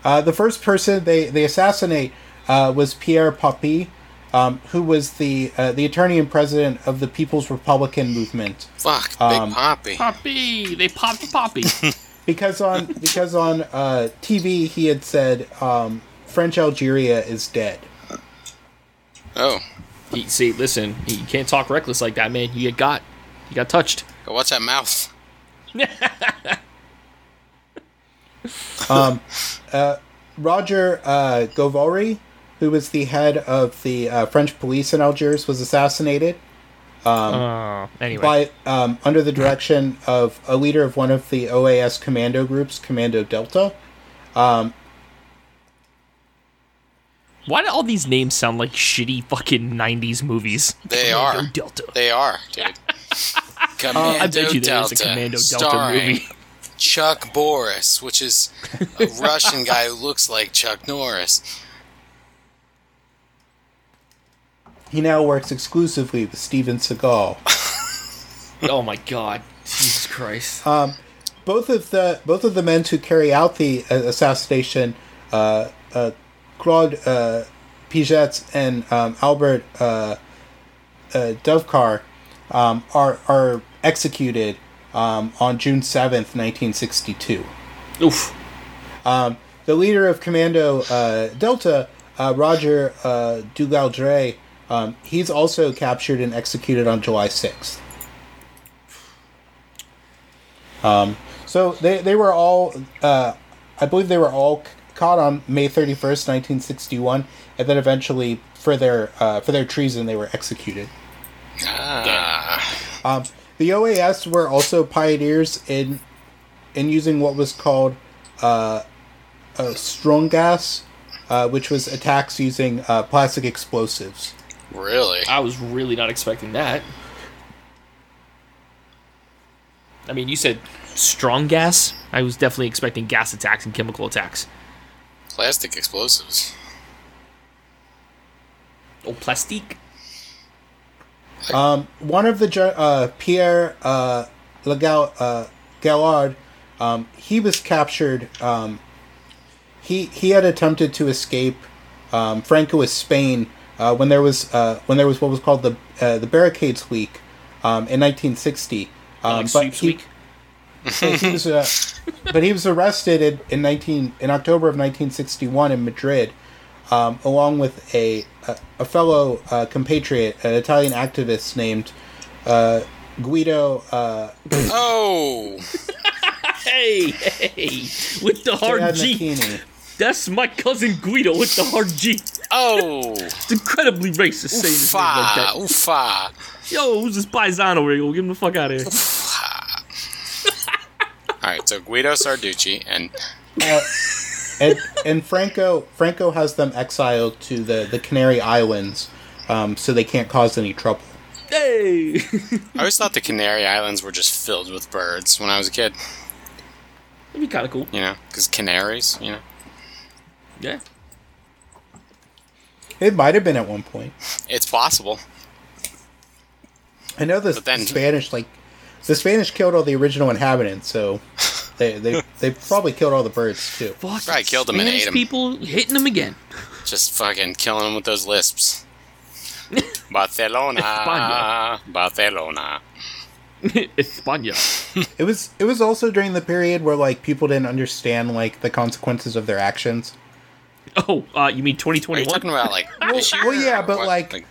Uh, the first person they, they assassinate uh, was Pierre Popie, um, who was the uh, the attorney and president of the People's Republican Movement. Fuck, Big Um, Poppy. Poppy. They popped the poppy. because on because on uh, TV he had said um, French Algeria is dead. Oh, He- See, listen, you can't talk reckless like that, man. You got. You got touched. go watch that mouth. Roger uh, Gavoury, who was the head of the uh, French police in Algiers, was assassinated Uh, anyway. by um, under the direction of a leader of one of the OAS commando groups, Commando Delta. Why do all these names sound like shitty fucking 90s movies? They Commando are. Delta. They are, dude. Commando I bet you there Delta, is a Commando Delta starring movie. Chuck Boris, which is a Russian guy who looks like Chuck Norris. He now works exclusively with Steven Seagal. oh my god. Jesus Christ. both of the both of the men who carry out the uh, assassination, uh, uh, Claude uh, Piegts and um, Albert uh, uh, um, are are executed um, on June seventh, nineteen sixty two. Oof. The leader of Commando uh, Delta, uh, Roger uh, Degueldre, um, he's also captured and executed on July 6th. Um, so they, they were all, uh, I believe they were all caught on May 31st, 1961, and then eventually for their, uh, for their treason they were executed. Ah, Um, the OAS were also pioneers in in using what was called uh, a strong gas, uh, which was attacks using uh, plastic explosives. really? I was really not expecting that. I mean, you said strong gas. I was definitely expecting gas attacks and chemical attacks. Plastic explosives. Oh, plastique. Um, one of the uh, Pierre uh, Legal uh, Gallard, um, he was captured. Um, he he had attempted to escape um, Francoist Spain uh, when there was uh, when there was what was called the uh, the Barricades Week um, in 1960. Um, Like but Sweeps he, Week? So he was, uh, but he was arrested in, in 19 in October of 1961 in Madrid, um, along with a a, a fellow uh, compatriot, an Italian activist named uh, Guido uh, Oh, Hey, hey, with the hard G. Giannacchini. That's my cousin Guido with the hard G. oh, It's incredibly racist saying his name like that. oofa, oofa. Yo, who's this paisano here? Get him the fuck out of here. All right, so Guido Sarducci and Uh, and and Franco Franco has them exiled to the, the Canary Islands, um, so they can't cause any trouble. Hey! I always thought the Canary Islands were just filled with birds when I was a kid. That'd be kind of cool. You know, because canaries. You know, Yeah. It might have been at one point. it's possible. I know the, then- the Spanish like the Spanish killed all the original inhabitants, so they they they probably killed all the birds too. Fuck. Probably killed 'em and Spanish ate 'em. people hitting them again. Just fucking killing them with those lisps. Barcelona, España. Barcelona. España. It was it was also during the period where like people didn't understand like the consequences of their actions. Oh, uh, you mean Are you 2021? talking about like this year? well, yeah, but, what? like-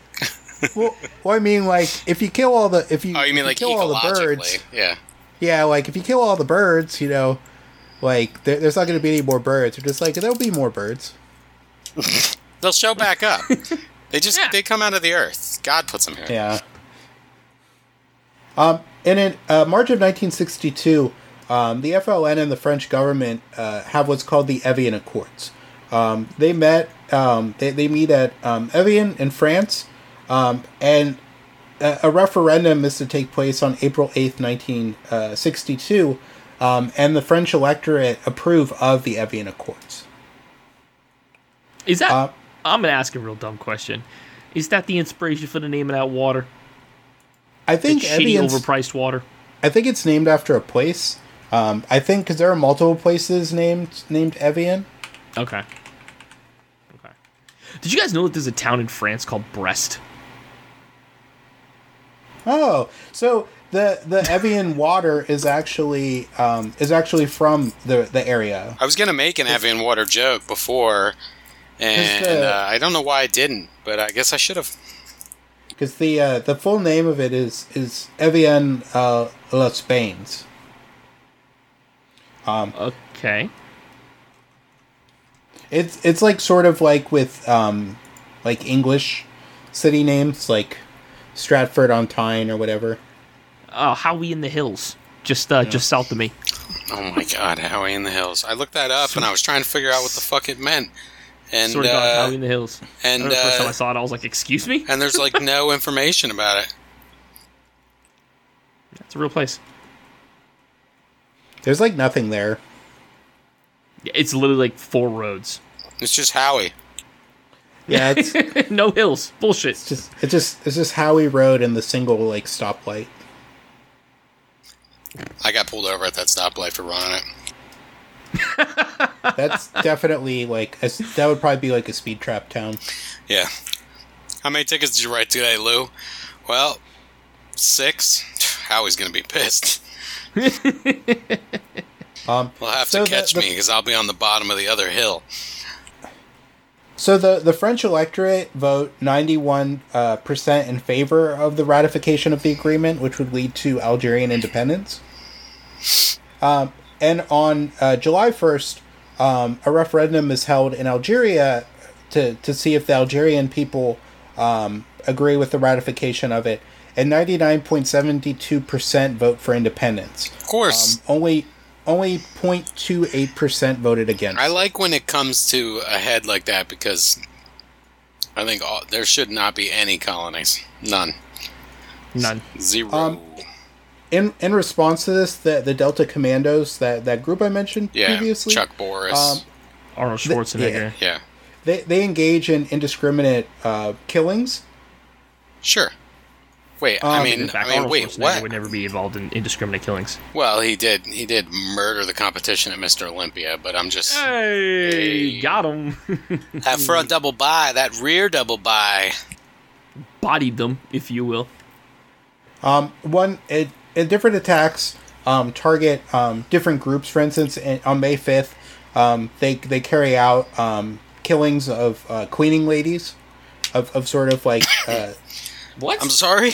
Well, well, I mean, like if you kill all the if you oh, you mean if like kill all the birds, Yeah. yeah, like if you kill all the birds, you know, like there, there's not going to be any more birds. They're just like there'll be more birds. They'll show back up. they just Yeah. they come out of the earth. God puts them here. Yeah. Um, and in uh, March of 1962, um, the FLN and the French government uh, have what's called the Evian Accords. Um, they met. Um, they, they meet at um, Evian in France, um, and a, a referendum is to take place on April 8th, 1962, um, and the French electorate approve of the Evian Accords. Is that? Uh, I'm gonna ask a real dumb question. Is that the inspiration for the name of that water? I think shitty, Evian's, overpriced water. I think it's named after a place. Um, I think because there are multiple places named named Evian. Okay. Okay. Did you guys know that there's a town in France called Brest? Oh, so the the Evian water is actually um, is actually from the the area. I was gonna make an Evian water joke before, and the- uh, I don't know why I didn't, but I guess I should have. Because the uh, the full name of it is is Evian uh, Los Bains. Um, Okay. it's it's like sort of like with um, like English city names like Stratford on Tyne or whatever. Oh, Howey in the Hills, just uh, just south of me. Oh my God, Howey in the Hills! I looked that up, and I was trying to figure out what the fuck it meant. And Sort of God, uh, Howey in the Hills. and the first time I uh, saw it, I was like, "Excuse me, and there's like no information about it. that's a real place." There's like nothing there. It's literally like four roads, It's just Howie. Yeah, it's no hills. Bullshit. it's just it's just it's just Howie Road and the single like stoplight. I got pulled over at that stoplight for running it. That's definitely like a, that would probably be like a speed trap town. Yeah. How many tickets did you write today, Lou? Well, six. Howie's gonna be pissed. Um, He'll have So to the- catch the- me because I'll be on the bottom of the other hill. So the the French electorate vote ninety one uh, percent in favor of the ratification of the agreement, which would lead to Algerian independence. Um, and on uh, July first, um, a referendum is held in Algeria to to see if the Algerian people um, agree with the ratification of it. And ninety nine point seventy two percent vote for independence. Of course. Um, only only 0.28 percent voted against. I like when it comes to a head like that because I think all, there should not be any colonies. None. None. Zero. Um, in in response to this, the the Delta Commandos, that that group I mentioned yeah. previously, Chuck Boris. um, Arnold Schwarzenegger. yeah. they they engage in indiscriminate uh, killings. Sure. Wait, I Um, mean, In fact, I mean, wait, what? would never be involved in indiscriminate killings. Well, he did. He did murder the competition at Mr. Olympia, but I'm just Hey, got him. that front double by, that rear double by, Bodied them, if you will. Um, one it, in different attacks um, target um, different groups. For instance, in, on May fifth, um, they they carry out um, killings of uh, cleaning ladies, of, of sort of like uh, What? I'm sorry.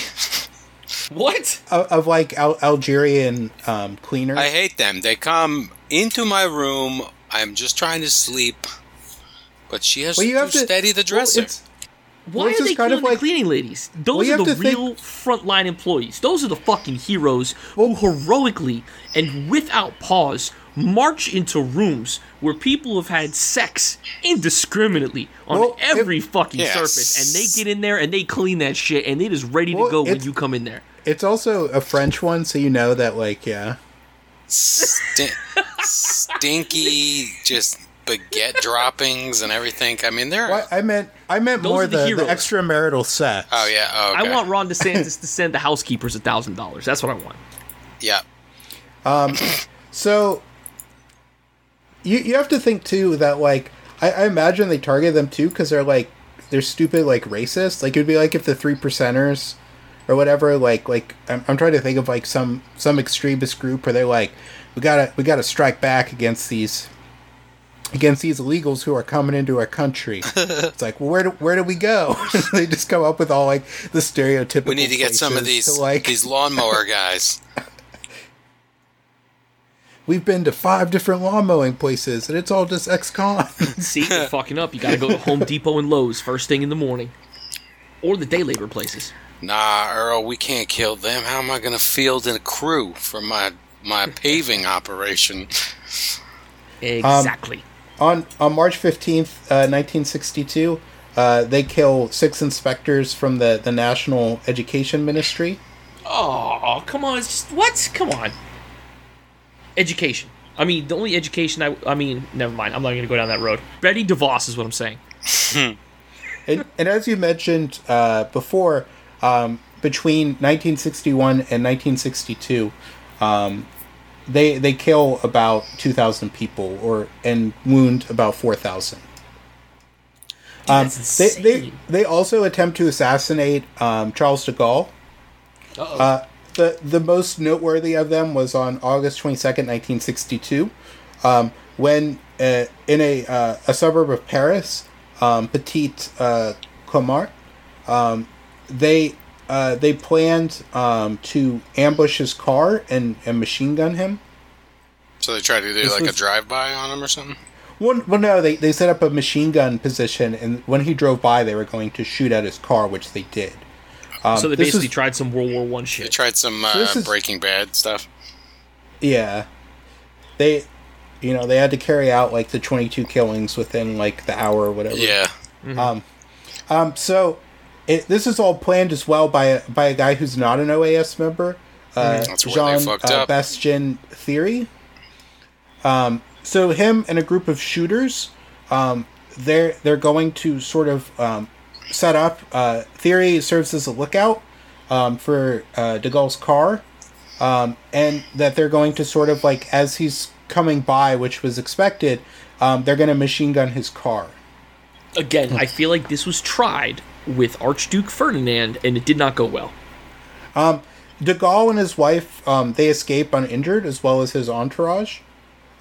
what? of, of like Al- Algerian um, cleaners. I hate them. They come into my room. I'm just trying to sleep, but she has Well, you to, have to steady the well, dresser. it's- Why Well, are they kind killing of like- the cleaning ladies? Those you are the to think- real frontline employees. Those are the fucking heroes who heroically and without pause march into rooms where people have had sex indiscriminately on Well, every fucking Yes. surface, and they get in there and they clean that shit, and it is ready Well, to go when you come in there. it's also a French one, so you know that like yeah. Sti- stinky, just baguette droppings and everything. I mean, they're. What I meant, I meant Those more are the the, the, extramarital sex. Oh yeah. Oh, okay. I want Ron DeSantis to send the housekeepers a thousand dollars. That's what I want. Yeah. Um. So you you have to think too that like I, I imagine they target them too because they're like they're stupid like racist. Like it'd be like if the three percenters or whatever like like I'm, I'm trying to think of like some some extremist group where they're like we gotta we gotta strike back against these against these illegals who are coming into our country. it's like well, where do where do we go? they just come up with all like the stereotypical. We need to get some of these to, like these lawnmower guys. we've been to five different lawn mowing places and it's all just ex-con. See, you're fucking up. You got to go to Home Depot and Lowe's first thing in the morning, or the day labor places. Nah, Earl, we can't kill them. How am I going to field a crew for my my paving operation? Exactly. on on March fifteenth, uh, nineteen sixty two, uh, they kill six inspectors from the the National Education Ministry. Oh, come on. It's just, what? Come on. Education. I mean, the only education I. I mean, never mind. I'm not going to go down that road. Betty DeVos is what I'm saying. And, and as you mentioned uh, before, um, between 1961 and 1962, um, they they kill about 2,000 people or and wound about 4,000. Um, they, they they also attempt to assassinate um, Charles de Gaulle. Uh-oh. Uh, the the most noteworthy of them was on August twenty second, nineteen sixty two, um, when uh, in a uh, a suburb of Paris, um, Petit uh, Clamart, um, they uh, they planned um, to ambush his car and, and machine gun him. So they tried to do This like a drive by on him or something. Well, well, no, they, they set up a machine gun position, and when he drove by, they were going to shoot at his car, which they did. Um, so they this basically is- tried some World War One shit. They tried some uh, this is- Breaking Bad stuff. Yeah. They you know, they had to carry out like the 22 killings within like the hour or whatever. Yeah. Um um so it, this is all planned as well by a, by a guy who's not an OAS member, uh, That's where they Jean fucked uh, up. Bastien Thiry. Um so him and a group of shooters um they're they're going to sort of um, set up uh, Thiry serves as a lookout um, for uh, De Gaulle's car um, and that they're going to sort of like as he's coming by, which was expected, um, they're going to machine gun his car. Again, I feel like this was tried with Archduke Ferdinand, and it did not go well. De Gaulle and his wife um, they escape uninjured, as well as his entourage.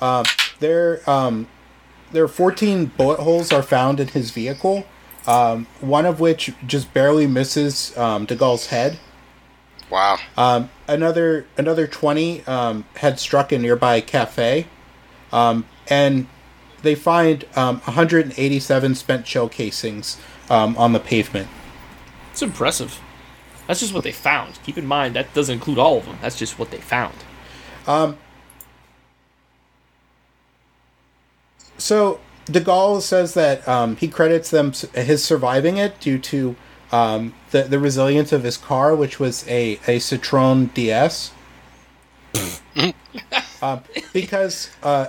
Um, there, um, there are 14 bullet holes are found in his vehicle, um, one of which just barely misses um, De Gaulle's head. Wow. Um, another another 20 um, had struck a nearby cafe, um, and they find um, 187 spent shell casings um, on the pavement. It's impressive. That's just what they found. Keep in mind that doesn't include all of them. That's just what they found. So De Gaulle says that um, he credits them his surviving it due to um, the the resilience of his car, which was a a Citroen DS. um, because uh,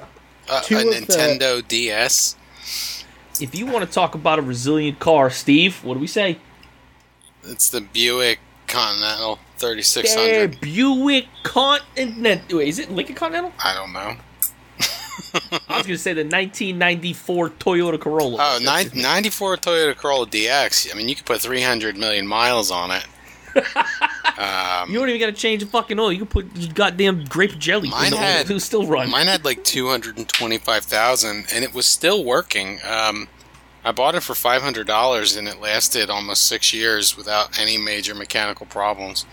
Uh, a of the- Nintendo DS. If you want to talk about a resilient car, Steve, what do we say? It's the Buick Continental There, 3600. Buick Continental. Wait, is it Lincoln Continental? I don't know. I was going to say the 1994 Toyota Corolla. Oh, nine- 94 Toyota Corolla DX. I mean, you could put 300 million miles on it. Um, You don't even got to change the fucking oil. You can put goddamn grape jelly. Mine in the oil. had- still run. Mine had like 225,000 and it was still working. Um, I bought it for five hundred dollars, and it lasted almost six years without any major mechanical problems.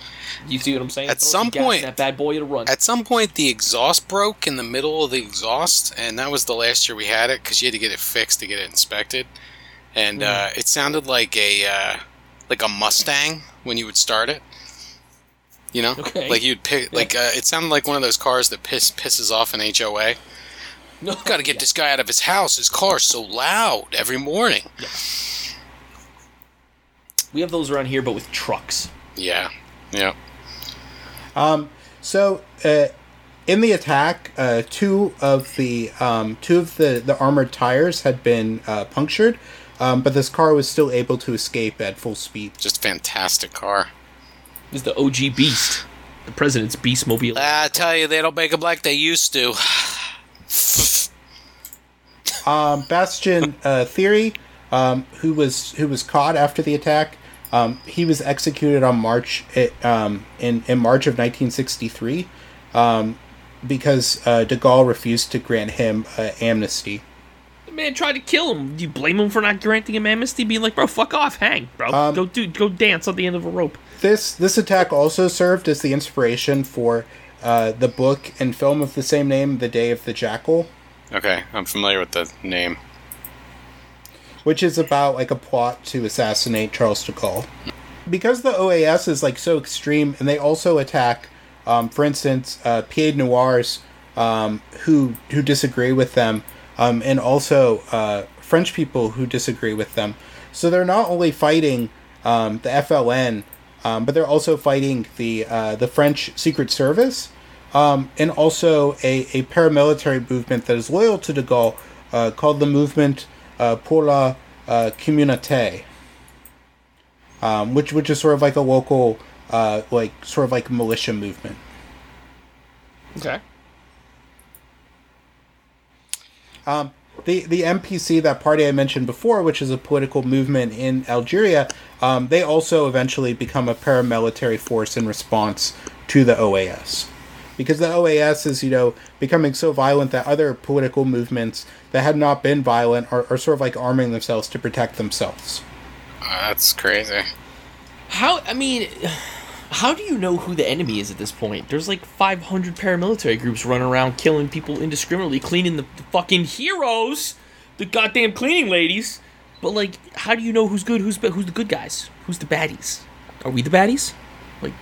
You see what I'm saying? At Throw some point- that bad boy to run. At some point, the exhaust broke in the middle of the exhaust, and that was the last year we had it because you had to get it fixed to get it inspected. And uh, it sounded like a uh, like a Mustang when you would start it. You know, Okay. like you'd pick like uh, it sounded like one of those cars that piss pisses off an HOA. No, Got to get this guy out of his house. His car's so loud every morning. We have those around here, but with trucks. Yeah, yeah. Um, so uh, in the attack, uh, two of the um, two of the, the armored tires had been uh, punctured, um, but this car was still able to escape at full speed. Just fantastic car. This is the OG Beast, the president's Beast mobile. I tell you, they don't make them like they used to. Um, Bastien uh, Thiry, um, who was who was caught after the attack, um, he was executed on March it, um, in in March of 1963, um, because uh, De Gaulle refused to grant him uh, amnesty. The man tried to kill him. Do you blame him for not granting him amnesty? Being like, bro, fuck off, hang, bro. Um, go do, go dance on the end of a rope. This this attack also served as the inspiration for uh, the book and film of the same name, The Day of the Jackal, Okay, I'm familiar with the name. which is about like a plot to assassinate Charles de Gaulle. Because the OAS is like so extreme, and they also attack, um, for instance, uh, Pied Noirs um, who who disagree with them, um, and also uh, French people who disagree with them. So they're not only fighting um, the FLN, um, but they're also fighting the uh, the French Secret Service, um, and also a, a paramilitary movement that is loyal to De Gaulle, uh, called the Movement uh, pour la uh, Communauté, um, which which is sort of like a local, uh, like sort of like militia movement. Okay. Um, the the MPC, that party I mentioned before, which is a political movement in Algeria, um, they also eventually become a paramilitary force in response to the OAS, because the OAS is you know becoming so violent that other political movements that had not been violent are, are sort of like arming themselves to protect themselves. That's crazy. How, I mean, how do you know who the enemy is at this point? There's like 500 paramilitary groups running around killing people indiscriminately, cleaning the, the fucking heroes, the goddamn cleaning ladies. But like, how do you know who's good, who's ba- who's the good guys, who's the baddies? Are we the baddies? Like,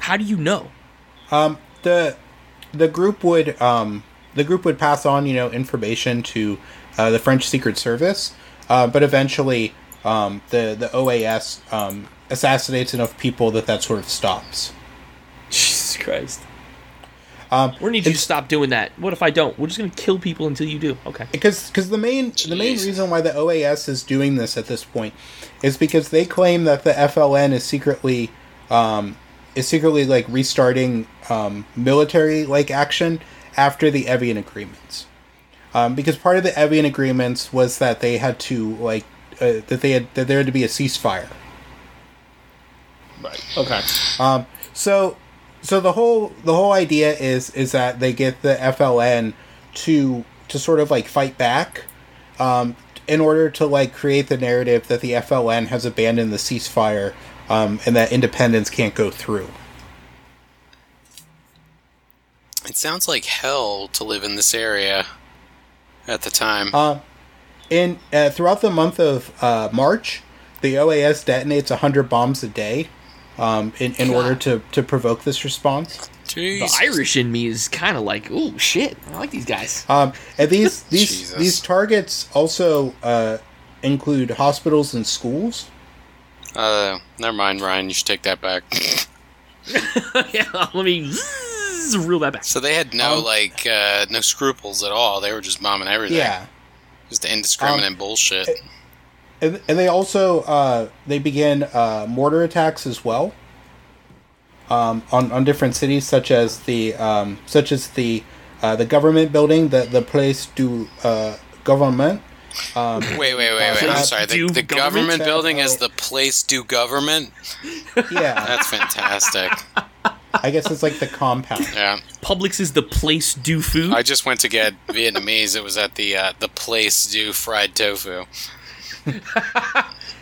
how do you know? Um, the the group would um, the group would pass on you know information to uh, the French Secret Service, uh, but eventually um, the the OAS um, assassinates enough people that that sort of stops. Jesus Christ. Um, We're need you to stop doing that. What if I don't? We're just gonna kill people until you do. Okay. because because the main the main reason why the OAS is doing this at this point is because they claim that the FLN is secretly um, is secretly like restarting um, military like action after the Evian agreements. Um, because part of the Evian agreements was that they had to like uh, that they had that there had to be a ceasefire. Right. Okay. Um, so, so the whole the whole idea is is that they get the FLN to to sort of like fight back, um, in order to like create the narrative that the FLN has abandoned the ceasefire, um, and that independence can't go through. It sounds like hell to live in this area at the time. Um, in uh, throughout the month of uh, March, the OAS detonates hundred bombs a day, um, in in order to to provoke this response. The Irish in me is kind of like, ooh, shit. I like these guys. Um, and these these these targets also uh, include hospitals and schools. Uh, never mind, Ryan. You should take that back. yeah, let me zzz, reel that back. so they had no Um, like uh, no scruples at all. They were just bombing everything. Yeah, just indiscriminate Um, bullshit. and, and they also uh, they began uh, mortar attacks as well um, on on different cities, such as the um, such as the uh, the government building, the the place du uh, government. Um, wait, wait, wait, wait. uh, I'm sorry. The, the government government? building is the place do government. yeah, That's fantastic. I guess it's like the compound. Yeah. Publix is the place do food. I just went to get Vietnamese. It was at the uh, the place do fried tofu.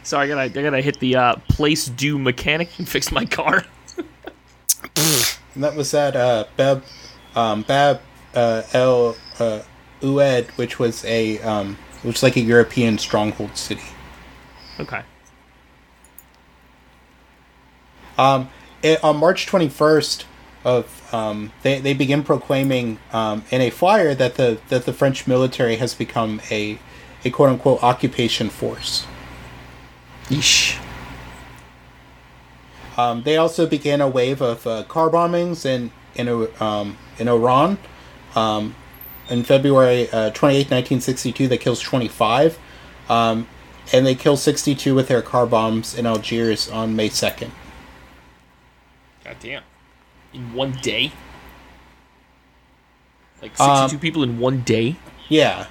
Sorry, I gotta, I gotta hit the uh, place do mechanic and fix my car. And that was at uh, Bab, um, Bab uh, El uh, Oued, which was a um, which was like a European stronghold city. Okay. Um, it, on March 21st of um, they, they begin proclaiming um, in a flyer that the that the French military has become a a quote unquote occupation force. Yeesh. Um, they also began a wave of uh, car bombings in in um, in Oran. Um, in February uh, 28, 1962, that kills 25. Um, and they kill 62 with their car bombs in Algiers on May 2nd. God damn. In one day? Like Um, 62 people in one day? Yeah,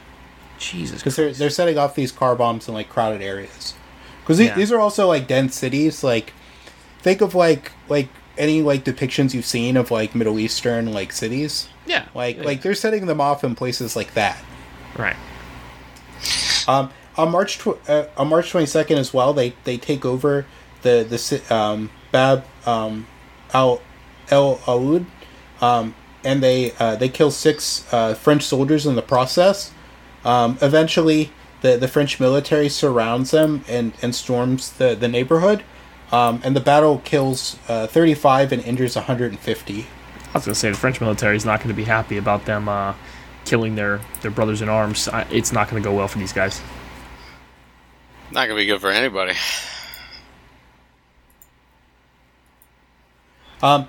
Jesus because they're, they're setting off these car bombs in like crowded areas. Because Yeah. these are also like dense cities. Like, think of like like any like depictions you've seen of like Middle Eastern like cities. Yeah. Like yeah, like they're setting them off in places like that. Right. Um, on March tw- uh, on March twenty second as well, they they take over the the um, Bab um, Al El Oued, um, and they uh, they kill six uh, French soldiers in the process. Um, eventually, the the French military surrounds them and and storms the the neighborhood. Um, and the battle kills uh, 35 and injures 150. I was gonna say the French military is not going to be happy about them uh, killing their, their brothers in arms. I, it's not going to go well for these guys. Not gonna be good for anybody. Um,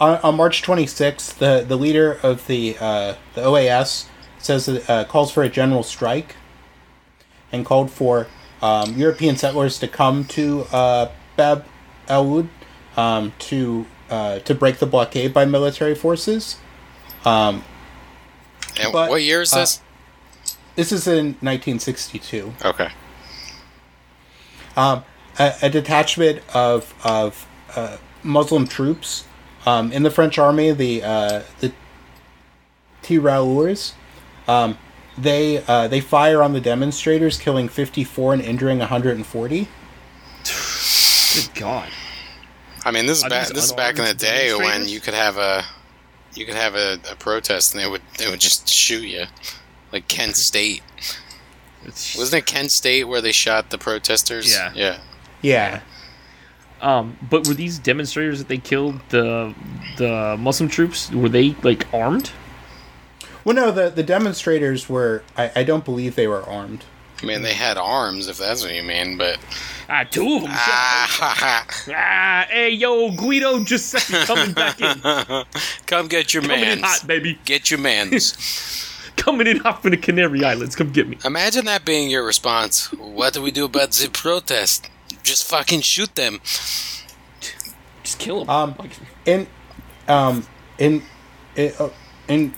on, on March 26th, the, the leader of the uh, the OAS says that, uh, calls for a general strike and called for um, European settlers to come to uh, Bab el Oued um, to uh, to break the blockade by military forces. Um, And But, what year is uh, this? this is in 1962. okay. um, a, a detachment of of uh, Muslim troops um, in the French army, the uh, the Tirailleurs. Um, they uh, they fire on the demonstrators, killing 54 and injuring 140. Good God. I mean, this is Are back. This is back in the day when you could have a, you could have a, a protest and they would they would just shoot you, like Kent State. It's- Wasn't it Kent State where they shot the protesters? Yeah. Yeah. Yeah, Um, but were these demonstrators that they killed the the Muslim troops? Were they like armed? well, no, the the demonstrators were. I, I don't believe they were armed. I mean, they had arms, if that's what you mean, but Ah, two of them. ah, ha, ha. ah, hey, yo, Guido Giuseppe coming back in, come get your coming in mans. hot, baby, Get your mans. coming in hot from the Canary Islands. Come get me. Imagine that being your response. What do we do about the protest? Just fucking shoot them. Just kill them. Um, in um in in, uh, in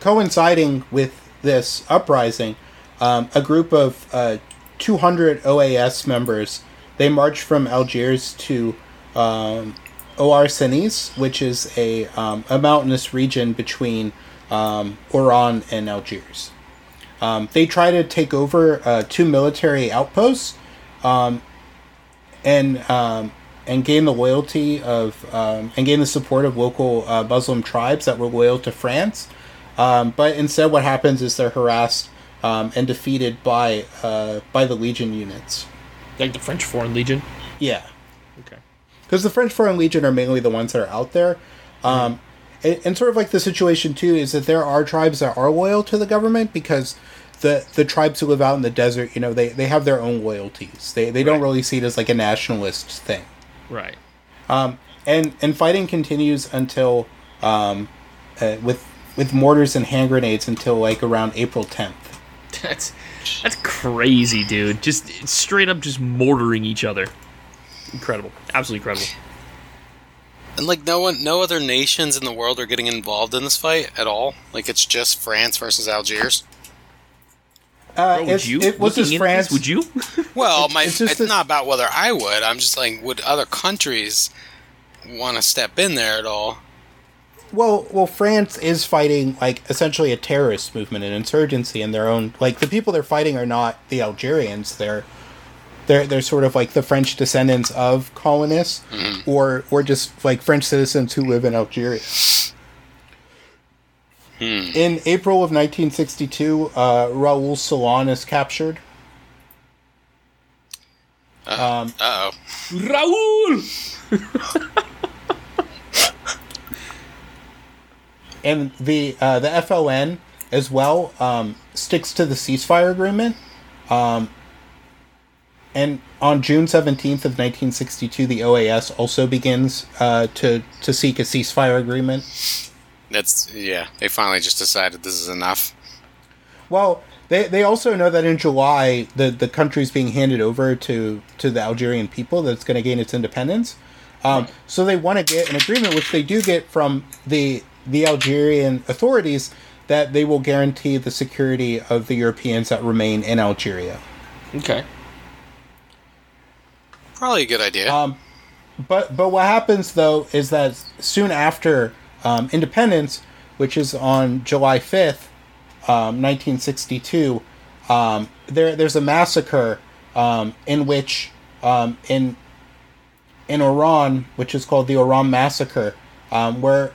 coinciding with this uprising um, a group of uh, 200 oas members they marched from algiers to um, Ouarsenis, which is a, um, a mountainous region between um, oran and algiers um, they try to take over uh, two military outposts um, and um, and gain the loyalty of and gain the support of local uh, Muslim tribes that were loyal to France. But instead, what happens is they're harassed um, and defeated by uh, by the Legion units. like the French Foreign Legion. Yeah, Okay. because the French Foreign Legion are mainly the ones that are out there. Um, and, and sort of like the situation too is that there are tribes that are loyal to the government because the the tribes who live out in the desert, you know, they, they have their own loyalties. They they don't really see it as like a nationalist thing. Right. Um, and and fighting continues until um, uh, with with mortars and hand grenades until like around April 10th. That's that's crazy, dude. Just straight up, just mortaring each other. Incredible. Absolutely incredible. And like no one, no other nations in the world are getting involved in this fight at all. Like it's just France versus Algiers. Uh, Bro, would you? it was Looking just France. This, would you? Well, It's- my it's it's, just not about whether I would. I'm just like, would other countries want to step in there at all? Well, well, France is fighting like essentially a terrorist movement, an insurgency in their own. Like the people they're fighting are not the Algerians; they're they're they're sort of like the French descendants of colonists, or or just like French citizens who live in Algeria. In April of 1962, uh, Raoul Salan is captured. Um, Uh oh. Raul! and the uh, the FLN as well um, sticks to the ceasefire agreement. Um, and on June seventeenth of nineteen sixty two, the OAS also begins uh, to to seek a ceasefire agreement. That's yeah. They finally just decided this is enough. Well, they, they also know that in July the the country's being handed over to to the Algerian people that's going to gain its independence. Um, So they want to get an agreement, which they do get from the the Algerian authorities, that they will guarantee the security of the Europeans that remain in Algeria. Okay. Probably a good idea. Um, but but what happens though is that soon after um, independence, which is on July fifth, um, nineteen sixty two, um, there there's a massacre um, in which um, in in Oran, which is called the Oran massacre, um, where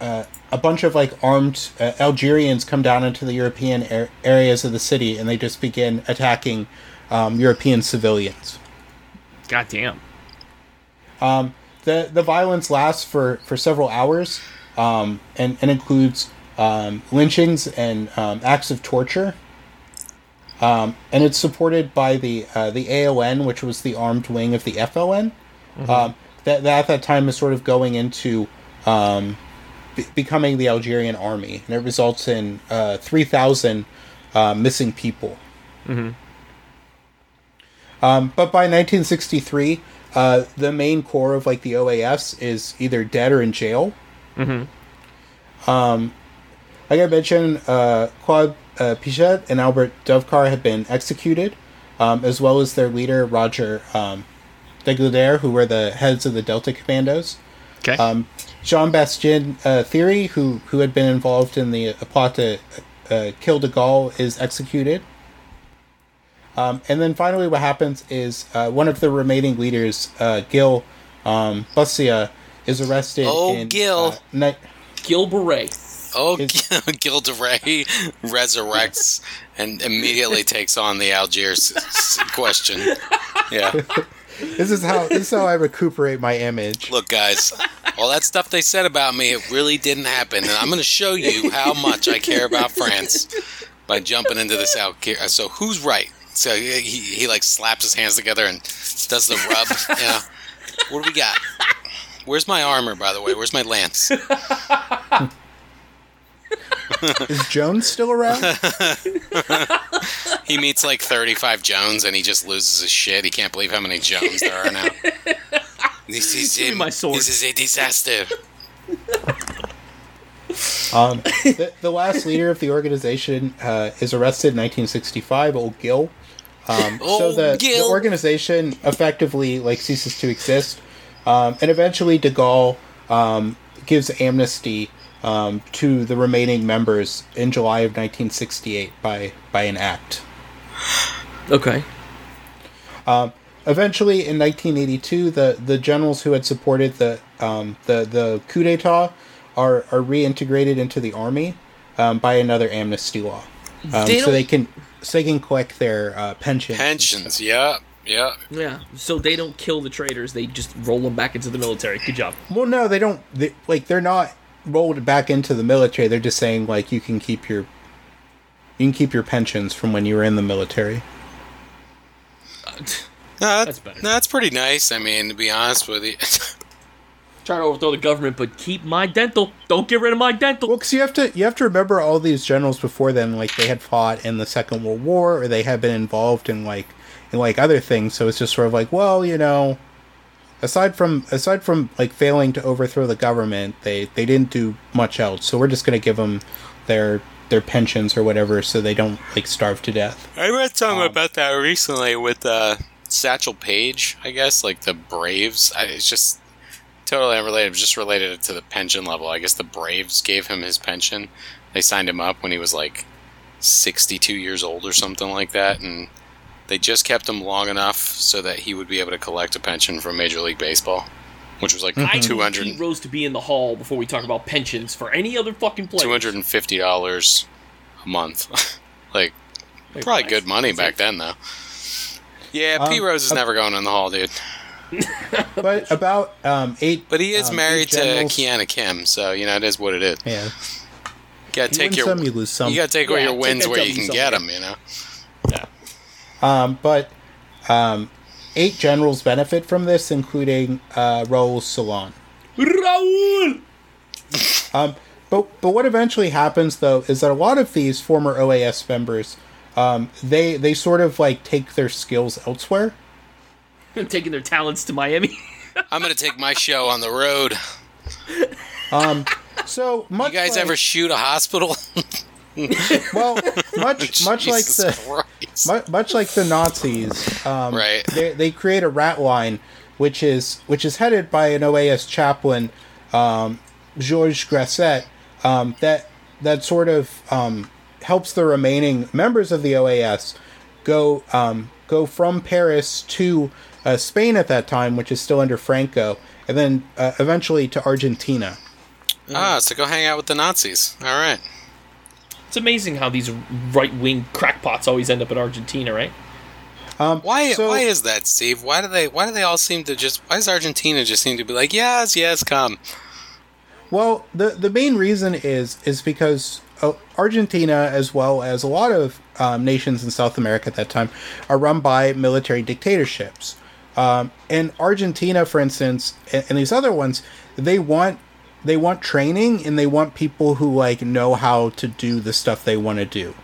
uh, a bunch of like armed uh, Algerians come down into the European ar- areas of the city and they just begin attacking um, European civilians. God damn. Um, the the violence lasts for, for several hours, um, and and includes um, lynchings and um, acts of torture. Um, and it's supported by the uh, the ALN, which was the armed wing of the FLN. Um, that, that at that time is sort of going into um, be- becoming the Algerian army, and it results in uh, three thousand uh, missing people. Um, but by 1963, uh, the main core of like the OAS is either dead or in jail. Mm-hmm. Um, like I mentioned, uh, Claude uh, Piegts and Albert Dovecar had been executed, um, as well as their leader Roger um, Degueldre, who were the heads of the Delta Commandos. Okay. Um, Jean Bastien uh, Thiry, who who had been involved in the uh, plot to uh, kill de Gaulle, is executed. Um, and then finally, what happens is uh, one of the remaining leaders, uh, Gil um, Bussia, is arrested. Oh, in, Gil. Uh, ni- Gil Beret. oh, is- Gil de Ray resurrects and immediately takes on the Algiers question. Yeah. This is how this is how I recuperate my image. Look, guys, all that stuff they said about me, it really didn't happen. And I'm going to show you how much I care about France by jumping into this out. So, who's right? So, he, he, he like slaps his hands together and does the rub. Yeah. What do we got? Where's my armor, by the way? Where's my lance? Is Jones still around? He meets like 35 Jones and he just loses his shit. He can't believe how many Jones there are now. This is a, my sword. This is a disaster. Um, the, the last leader of the organization uh, is arrested in 1965, Old Gil. Um, so Old the, the Gil. organization effectively like ceases to exist, um, and eventually De Gaulle um, gives amnesty um, to the remaining members in July of 1968 by by an act. Okay. Eventually, in 1982, the, the generals who had supported the um, the the coup d'état are are reintegrated into the army um, by another amnesty law, um, They so they can so they can collect their uh, pensions. Pensions, yeah, yeah. Yeah. So they don't kill the traitors; they just roll them back into the military. Good job. Well, no, they don't. They, like they're not rolled back into the military. They're just saying like you can keep your you can keep your pensions from when you were in the military. No, That's better. no, that's pretty nice. I mean, to be honest with you. Try to overthrow the government, but keep my dental. Don't get rid of my dental. Well, because you have to you have to remember all these generals before then, like they had fought in the Second World War, or they had been involved in like in like other things. So it's just sort of like, well, you know, aside from aside from like failing to overthrow the government, they they didn't do much else. So we're just gonna give them their their pensions or whatever, so they don't like starve to death. I read something Um, about that recently with uh, Satchel Paige, I guess, like the Braves. I, it's just totally unrelated, just related to the pension level. I guess the Braves gave him his pension. They signed him up when he was like 62 years old or something like that. And They just kept him long enough so that he would be able to collect a pension from Major League Baseball, which was like I need 200 Pete Rose to be in the hall before we talk about pensions for any other fucking player. $250 a month. like, Like, probably nice. good money That's back it. then, though. Yeah, Um, Pete Rose is uh, never going in the hall, dude. But about um, eight. But he is um, married to generals- Kiana Kim, so, you know, it is what it is. Yeah, You gotta you take win your. some, you lose some. You gotta take away Yeah, your take wins that where you W can get them, you know? Um, but um, eight generals benefit from this, including uh, Raul Salan. Raul! Um, but but what eventually happens though is that a lot of these former OAS members, um, they they sort of like take their skills elsewhere. Taking their talents to Miami. I'm gonna take my show on the road. Um, so much You guys like, ever shoot a hospital? well much much like the much, much like the Nazis, um, Right. They, they create a rat line, which is which is headed by an OAS chaplain, um, Georges Grasset, um, that that sort of um, helps the remaining members of the OAS go um, go from Paris to uh, Spain at that time, which is still under Franco, and then uh, eventually to Argentina. Ah, so go hang out with the Nazis. All right. It's amazing how these right wing crackpots always end up in Argentina, right? Um, Why? so- why is that, Steve? Why do they? Why do they all seem to just? Why does Argentina just seem to be like, yes, yes, come? Well, the the main reason is is because uh, Argentina, as well as a lot of um, nations in South America at that time, are run by military dictatorships. Um, and Argentina, for instance, and, and these other ones, they want they want training and they want people who like know how to do the stuff they want to do.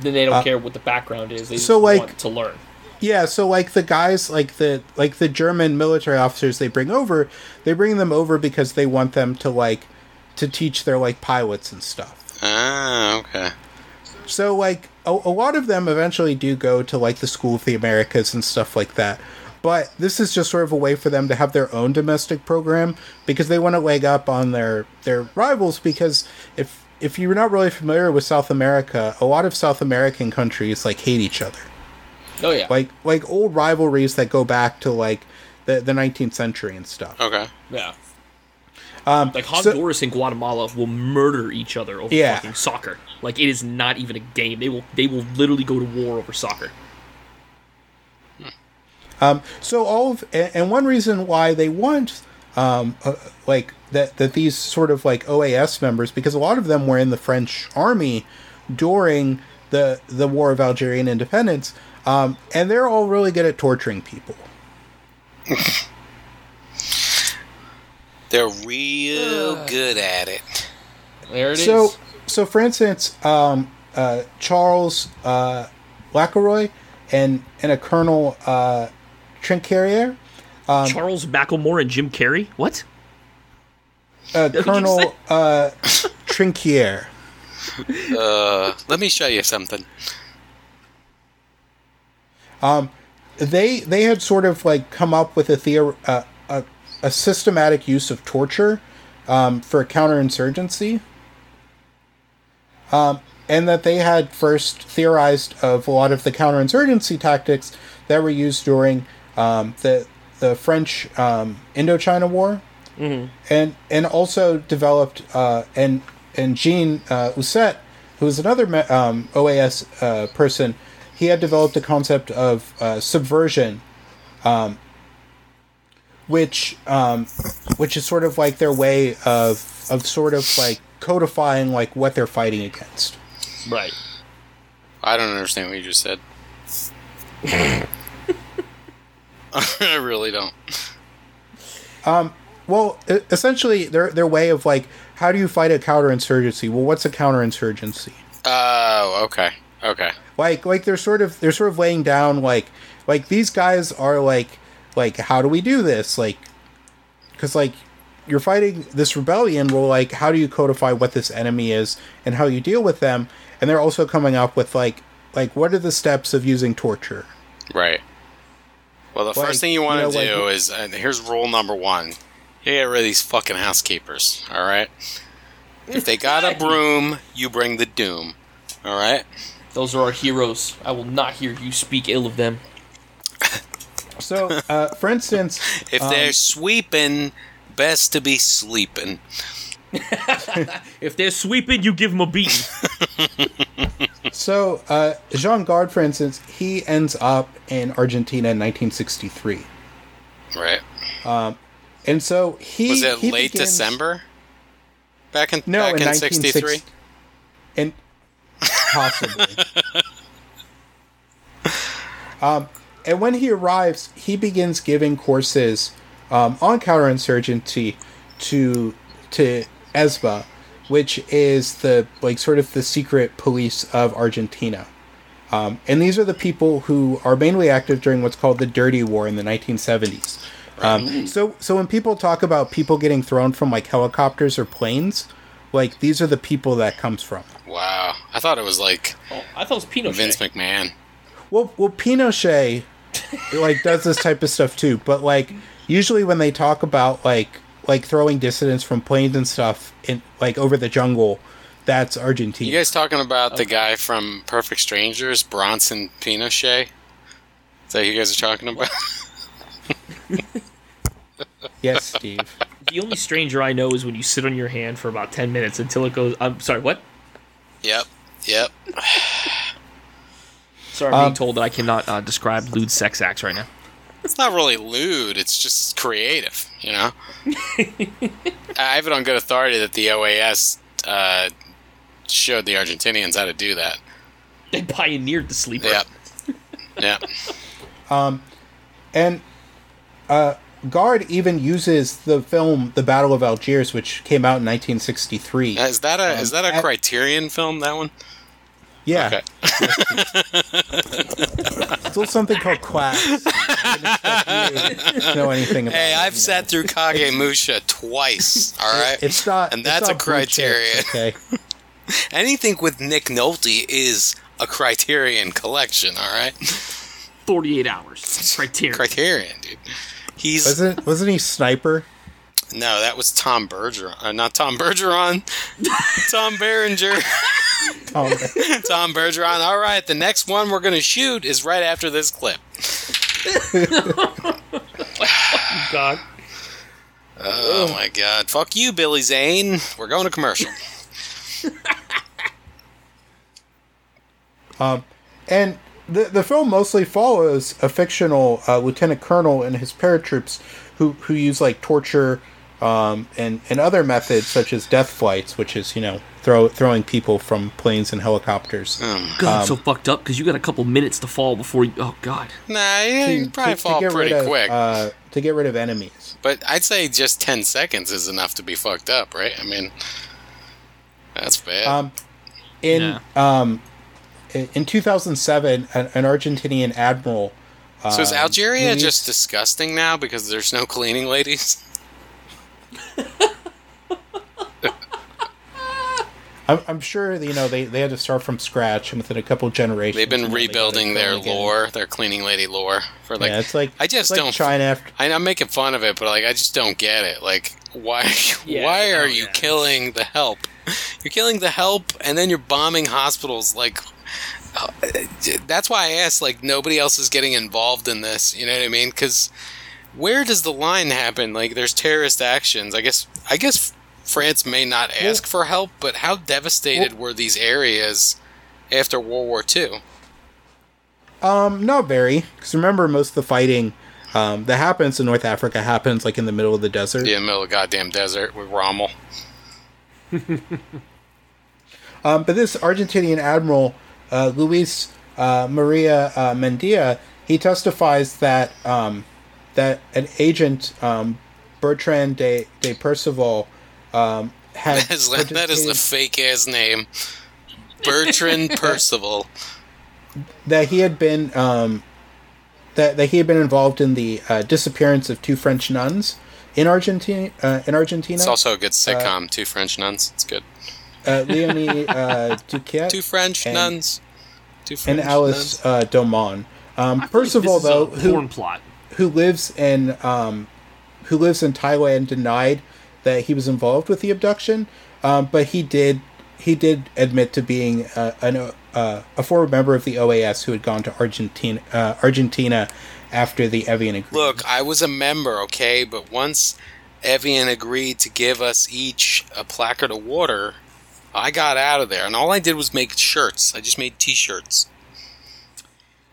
Then they don't care what the background is. They just Uh, so, like- want to learn. Yeah, so like the guys, like the like the German military officers they bring over, they bring them over because they want them to like to teach their like pilots and stuff. Ah, okay. So like a, a lot of them eventually do go to like the School of the Americas and stuff like that. But this is just sort of a way for them to have their own domestic program because they want to leg up on their their rivals because if if you're not really familiar with South America, a lot of South American countries like hate each other. Oh yeah. Like like old rivalries that go back to like the the 19th century and stuff. Okay. yeah. Um, Like so- Honduras and Guatemala will murder each other over Yeah. fucking soccer. Like it is not even a game. They will they will literally go to war over soccer. Um, so all of and, and one reason why they want um, uh, like that that these sort of like OAS members because a lot of them were in the French army during the the War of Algerian Independence, um, and they're all really good at torturing people. They're real good at it. There it is. so so for instance, um, uh, Charles uh, Lacheroy and and a Colonel uh, Trinquerier, Charles Macklemore and Jim Carrey. What? uh, Colonel uh, Trinquier. Uh, let me show you something. they they had sort of like come up with a theor- uh, a, a systematic use of torture um, for counterinsurgency, um, and that they had first theorized of a lot of the counterinsurgency tactics that were used during um, the the French um, Indochina War, and and also developed uh, and and Jean uh, Ousset, who was another um, OAS uh, person, he had developed a concept of uh, subversion, um, which um, which is sort of like their way of of sort of like codifying like what they're fighting against. Right. I don't understand what you just said. I really don't. Um, well, e- essentially, their their way of like how do you fight a counterinsurgency? Well, what's a counterinsurgency? Oh, okay, okay. like like they're sort of they're sort of laying down like like these guys are like like how do we do this like because like you're fighting this rebellion well like how do you codify what this enemy is and how you deal with them and they're also coming up with like like what are the steps of using torture Right. Well, the Like, first thing you want you to know, do like- is uh, here's rule number one: you get rid of these fucking housekeepers. All right. If they got a broom, you bring the doom. All right. Those are our heroes. I will not hear you speak ill of them. So, uh, for instance, If um, they're sweeping, best to be sleeping. If they're sweeping, you give them a beating. So uh, Jean Gardes, for instance, he ends up in Argentina in 1963, Right. Um, and so he Was it he late begins- December? Back in No, back in in '63. and possibly. um, and when he arrives, he begins giving courses um, on counterinsurgency to to ESMA, which is the like sort of the secret police of Argentina. Um, and these are the people who are mainly active during what's called the Dirty War in the 1970s. Um, so, so when people talk about people getting thrown from like helicopters or planes, like these are the people that comes from. Wow. I thought it was like Oh, I thought it was Pinochet. Vince McMahon. Well, well, Pinochet like does this type of stuff too, but like usually when they talk about like like throwing dissidents from planes and stuff in like over the jungle, that's Argentina. You guys talking about the guy from Perfect Strangers, Bronson Pinochet? Is that you guys are talking about? yes, Steve. The only stranger I know is when you sit on your hand for about 10 minutes until it goes. I'm sorry, what? yep. Yep. Sorry, I'm being Um, told that I cannot uh, describe lewd sex acts right now. It's not really lewd. It's just creative, you know. I have it on good authority that the OAS uh, showed the Argentinians how to do that. They pioneered the sleeper. Yep. Yep. And uh, Gardes even uses the film The Battle of Algiers, which came out in 1963. Is that a is that a at- Criterion film? That one? Yeah, Okay. still something called quacks. I didn't expect you to know anything about Hey, it, I've you sat through Kagemusha twice. All right. know. It's not, and it's that's not a blue Criterion. chips, okay. Anything with Nick Nolte is a Criterion collection. All right. 48 hours. Criterion. Criterion, dude. He's Wasn't wasn't he Sniper? No, that was Tom Bergeron, uh, not Tom Bergeron, Tom Berenger, Oh, Tom Bergeron. All right, the next one we're gonna shoot is right after this clip. God. Oh my God! Fuck you, Billy Zane. We're going to commercial. Um, and the the film mostly follows a fictional uh, lieutenant colonel and his paratroops who who use like torture um, and and other methods such as death flights, which is you know throw throwing people from planes and helicopters. God, I'm so fucked up because you got a couple minutes to fall before you. Oh, God. Nah, you, to- you probably to- to fall get pretty of, quick. uh, to get rid of enemies. but I'd say just ten seconds is enough to be fucked up, right? I mean, that's bad. Um, in Yeah. um, in in 2007, an, an Argentinian admiral. so is um, Algeria released- just disgusting now because there's no cleaning ladies? I'm, I'm sure you know they, they had to start from scratch, and within a couple generations, They've been you know, they rebuilding their going again. lore, their cleaning lady lore for like. yeah, it's like I just it's like don't- China after I, I'm making fun of it, but like I just don't get it. Like, why? Yeah, why are oh, you yeah. killing the help? You're killing the help, and then you're bombing hospitals. Like, uh, that's why I asked. Like, nobody else is getting involved in this. You know what I mean? Because where does the line happen? Like, there's terrorist actions. I guess. I guess France may not ask for help, but how devastated were these areas after World War II? Um, not very. Because remember, most of the fighting um, that happens in North Africa happens like in the middle of the desert. Yeah, middle of the goddamn desert with Rommel. Um, but this Argentinian admiral, uh, Luis uh, Maria uh, Mendia, he testifies that um, that an agent, um, Bertrand de de Perseval, um, had That is, that is the fake ass name. Bertrand Perseval. that he had been um, that that he had been involved in the uh, disappearance of two French nuns in Argentina. Uh, in Argentina, It's also a good sitcom. Two French nuns. It's good. uh, Leonie uh, Duquet Two French and- nuns. Two French and Alice uh, Domon. Um, I feel like Perseval, this is though, a who plot. Who lives in um, who lives in Thailand, denied that he was involved with the abduction, um, but he did he did admit to being uh, an, uh, a former member of the OAS who had gone to Argentina, uh, Argentina, after the Evian agreement. Look, I was a member, okay, but once Evian agreed to give us each a placard of water, I got out of there, and all I did was make shirts. I just made T-shirts.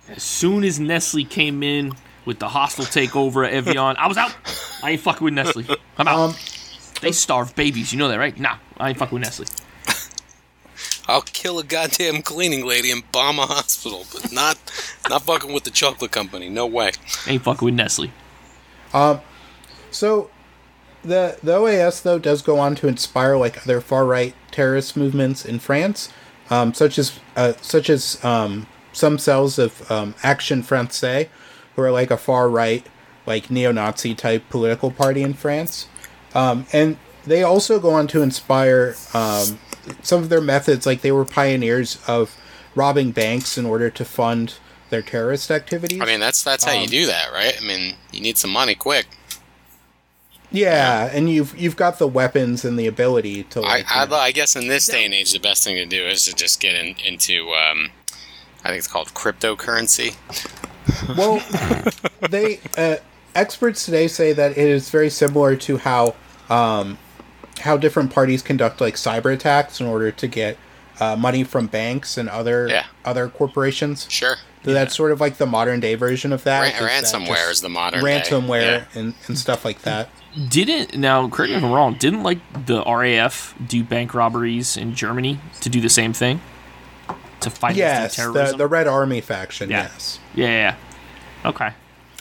As soon as Nestle came in with the hostile takeover at Evian, I was out. I ain't fucking with Nestle. I'm out. Um, they starve babies. You know that, right? Nah, I ain't fucking with Nestle. I'll kill a goddamn cleaning lady and bomb a hospital, but not not fucking with the chocolate company. No way. Ain't fucking with Nestle. Um, So the the OAS though does go on to inspire like other far right terrorist movements in France, um, such as uh, such as um, some cells of um, Action Française, who are like a far right like neo-Nazi type political party in France, um, and they also go on to inspire um, some of their methods. Like they were pioneers of robbing banks in order to fund their terrorist activities. I mean, that's that's how you do that, right? I mean, you need some money quick. Yeah, and you've you've got the weapons and the ability to I, like. I, you know- I guess in this day and age, the best thing to do is to just get in, into, um, I think it's called cryptocurrency. Well, they uh, experts today say that it is very similar to how um, how different parties conduct like cyber attacks in order to get uh, money from banks and other Yeah. other corporations. Sure. So that's sort of like the modern day version of that. Ran- is ransomware just is the modern day. ransomware Yeah. and, and stuff like that. Didn't now correct me if I'm wrong. Didn't like the RAF do bank robberies in Germany to do the same thing to fight Yes, against the, terrorism? the Red Army faction. Yeah. Yes, yeah, yeah, yeah. Okay.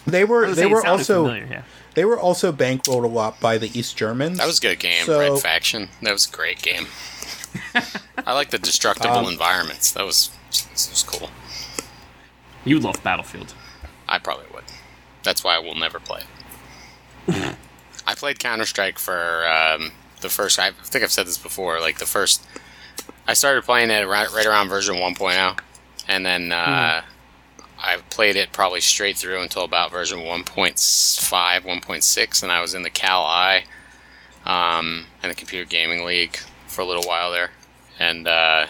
they were they saying were also familiar, yeah. they were also bankrolled a lot by the East Germans. That was a good game, So- Red Faction. That was a great game. I like the destructible Um, environments. That was that was cool. You love Battlefield. I probably would. That's why I will never play it. I played Counter Strike for um, the first. I think I've said this before. Like the first, I started playing it right, right around version 1.0, and then uh, I played it probably straight through until about version 1.5, 1.6, and I was in the Cal I um, and the Computer Gaming League for a little while there. And uh,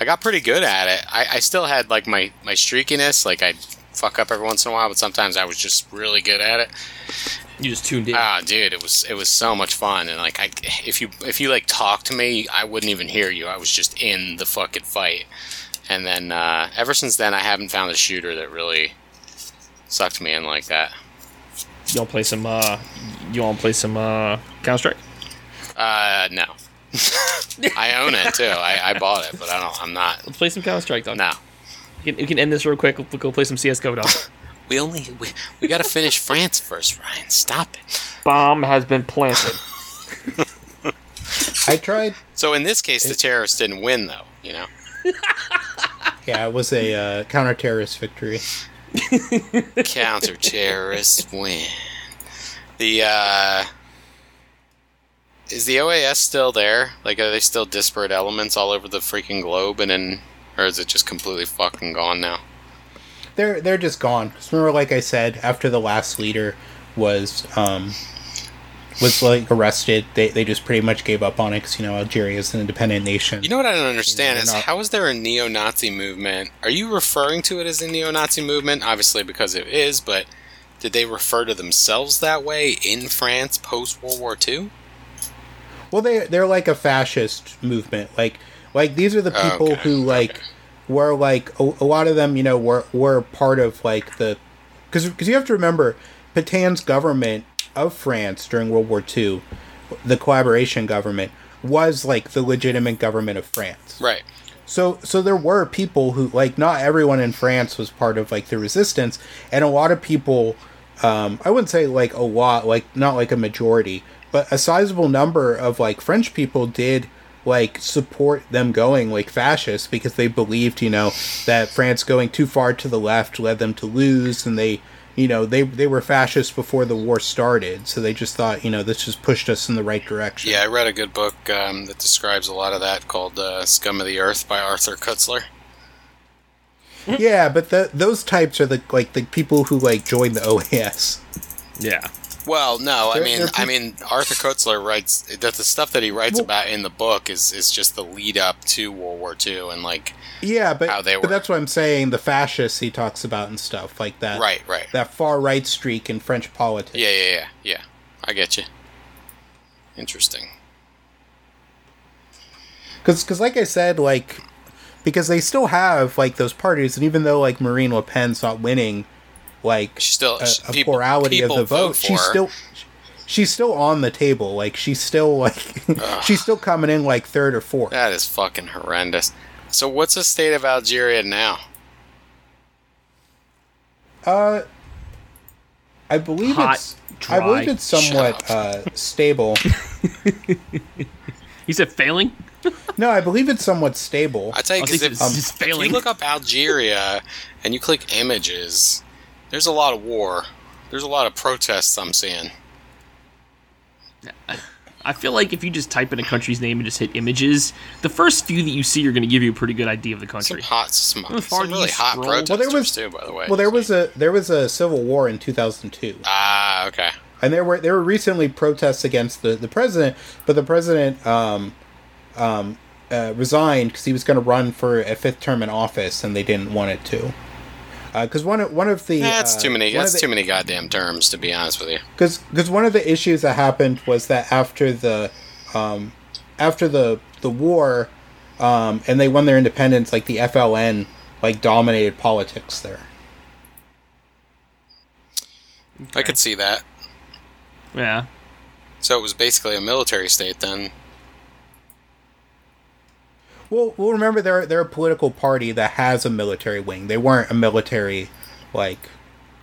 I got pretty good at it. I, I still had like my, my streakiness, like I'd fuck up every once in a while, but sometimes I was just really good at it. You just tuned in. Ah, dude, it was it was so much fun, and like I, if you if you like talk to me, I wouldn't even hear you. I was just in the fucking fight, and then uh, ever since then, I haven't found a shooter that really sucked me in like that. you want play some? uh You want to play some uh Counter Strike? Uh, no, I own it too. I, I bought it, but I don't. I'm not. Let's play some Counter Strike, dog. No, We can, we can end this real quick. We'll go play some CS:GO, dog. we only we, we got to finish France first, Ryan. Stop it. Bomb has been planted. I tried. So in this case, the terrorists didn't win, though. You know. Yeah, it was a uh, counter-terrorist victory. counter-terrorist win. The uh is the OAS still there? Like are they still disparate elements all over the freaking globe and then or is it just completely fucking gone now? They're they're just gone. 'Cause remember, like I said, after the last leader was um was like arrested, they they just pretty much gave up on it because you know Algeria is an independent nation. You know what I don't understand they're is not- how is there a neo-Nazi movement? Are you referring to it as a neo-Nazi movement? Obviously because it is, but did they refer to themselves that way in France post World War II? Well, they they're like a fascist movement. Like like these are the people Okay, who like okay. Were like a, a lot of them. You know were were part of like the because because you have to remember Petain's government of France during World War II, the collaboration government was like the legitimate government of France. Right. So so there were people who like not everyone in France was part of like the resistance and a lot of people um I wouldn't say like a lot like not like a majority but a sizable number of like French people did like support them going like fascists because they believed you know that France going too far to the left led them to lose and they you know they they were fascists before the war started so they just thought you know this just pushed us in the right direction Yeah, I read a good book um, that describes a lot of that called uh, "Scum of the Earth" by Arthur Koestler. yeah but the, those types are the like the people who like joined the OAS yeah. Well, no, I They're- mean, they're I mean, Arthur Koestler writes that the stuff that he writes Well- about in the book is is just the lead up to World War II and like Yeah, but How they but that's what I'm saying. The fascists he talks about and stuff like that. right, right. That far right streak in French politics. Yeah, yeah, yeah, yeah. I get you. Interesting. because like I said, like because they still have like those parties, and even though like Marine Le Pen's not winning, like She's still a, a people- plurality of the vote, vote she's still she's still on the table. Like she's still like she's still coming in like third or fourth. That is fucking horrendous. So, what's the state of Algeria now? Uh, I believe Hot, it's I believe it's somewhat uh, stable. He said failing. no, I believe it's somewhat stable. I tell you, because if, it's just if failing. you look up Algeria and you click images, there's a lot of war. There's a lot of protests I'm seeing. I feel like if you just type in a country's name and just hit images, the first few that you see are going to give you a pretty good idea of the Some country. hot, some, How some really hot scroll? protesters Well, there was- too, by the way. Well, there was a there was a civil war in 2002. ah, okay. and there were there were recently protests against the, the president, but the president um, um, uh, resigned because he was going to run for a fifth term in office, and they didn't want it to. Because one of one of the That's uh, too many. That's the- too many goddamn terms, to be honest with you. because one of the issues that happened was that after the um, after the the war um, and they won their independence like the FLN like dominated politics there I could see that. Yeah. So it was basically a military state then. Well well remember they're they're a political party that has a military wing they weren't a military like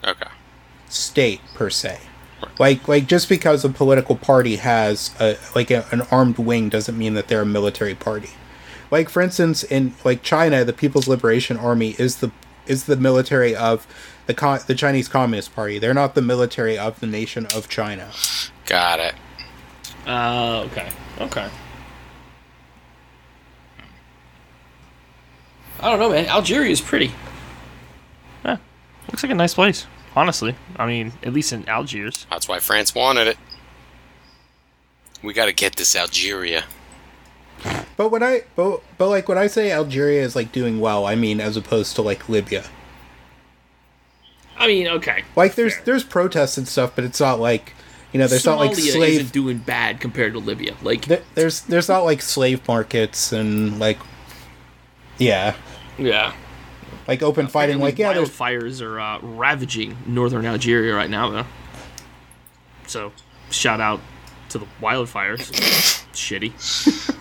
Okay. state per se like like just because a political party has a like a, an armed wing doesn't mean that they're a military party like for instance in like china the people's liberation army is the is the military of the con- the chinese communist party they're not the military of the nation of china Got it. Uh, okay. Okay. I don't know, man. Algeria is pretty. Yeah. Looks like a nice place, honestly. I mean, at least in Algiers. That's why France wanted it. We got to get this Algeria. but when i but, but like when i say algeria is like doing well i mean as opposed to like libya I mean, okay. like there's Fair. there's protests and stuff but it's not like you know there's not like Somalia slave isn't doing bad compared to Libya. Like, There- there's there's not like slave markets and like yeah yeah. like open fighting like yeah there's wildfires are uh, ravaging northern Algeria right now, though. So, shout out to the wildfires. Shitty.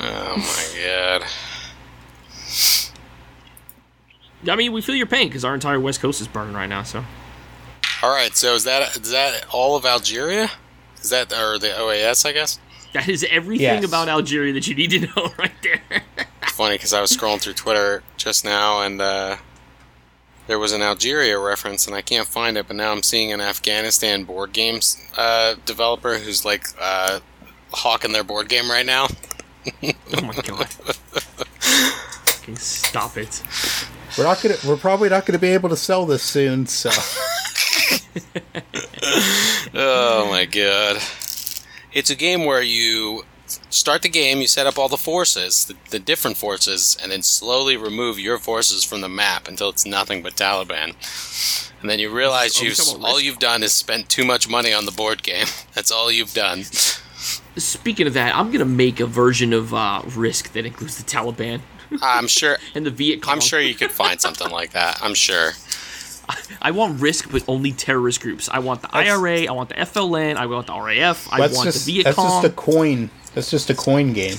Oh my god. I mean, we feel your pain because our entire west coast is burning right now. So, All right. So is that is that all of Algeria? Is that or the OAS? I guess. that is everything Yes. about Algeria that you need to know right there. It's funny because I was scrolling through Twitter just now and uh, there was an Algeria reference and I can't find it, but now I'm seeing an Afghanistan board games uh, developer who's like uh, hawking their board game right now. oh my god. Fucking stop it. we're not gonna we're probably not gonna be able to sell this soon so Oh my god. It's a game where you start the game, you set up all the forces, the, the different forces, and then slowly remove your forces from the map until it's nothing but Taliban. And then you realize Oh, you're you've all Risk? you've done is spent too much money on the board game. That's all you've done. Speaking of that, I'm gonna make a version of uh, Risk that includes the Taliban I'm sure and the Viet Cong. I'm sure you could find something like that. I'm sure. I want Risk, but only terrorist groups. I want the That's- IRA. I want the FLN. I want the RAF. I want just the Viet Cong. that's just a coin that's just a coin game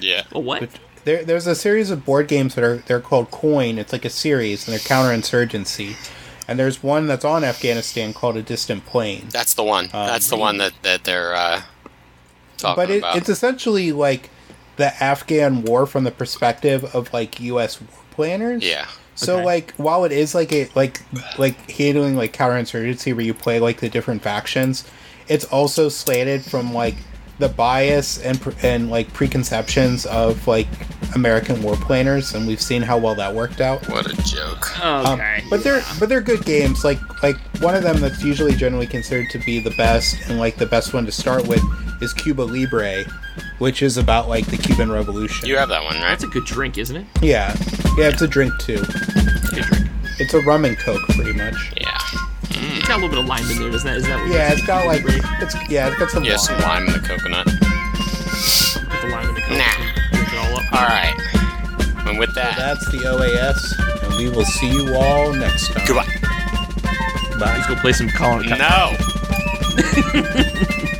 Yeah. a what? there, there's a series of board games that are they're called coin it's like a series and they're counterinsurgency and there's one that's on afghanistan called a Distant Plain That's the one. That's the one that, that they're uh, talking but it, about. it's essentially like the afghan war from the perspective of like us war planners yeah. So Okay. like while it is like a like like handling like counterinsurgency where you play like the different factions, it's also slated from like the bias and and like preconceptions of like American war planners, and we've seen how well that worked out. What a joke. Um, Okay. but they're but they're good games. Like like one of them that's usually generally considered to be the best and like the best one to start with is Cuba Libre, which is about like the Cuban Revolution. You have that one, right? That's a good drink, isn't it? yeah, yeah, it's a drink too. It's a drink. It's a rum and coke, pretty much. Yeah. It's got a little bit of lime in there, doesn't that? Is that what Yeah, it's got like Libre? it's yeah, it's got some Yeah, lime. some lime in the coconut. Put the lime in the coke. Nah. All up. All right. And with that, That's the OAS, and we will see you all next time. goodbye. Bye. Let's go play some Colin. No.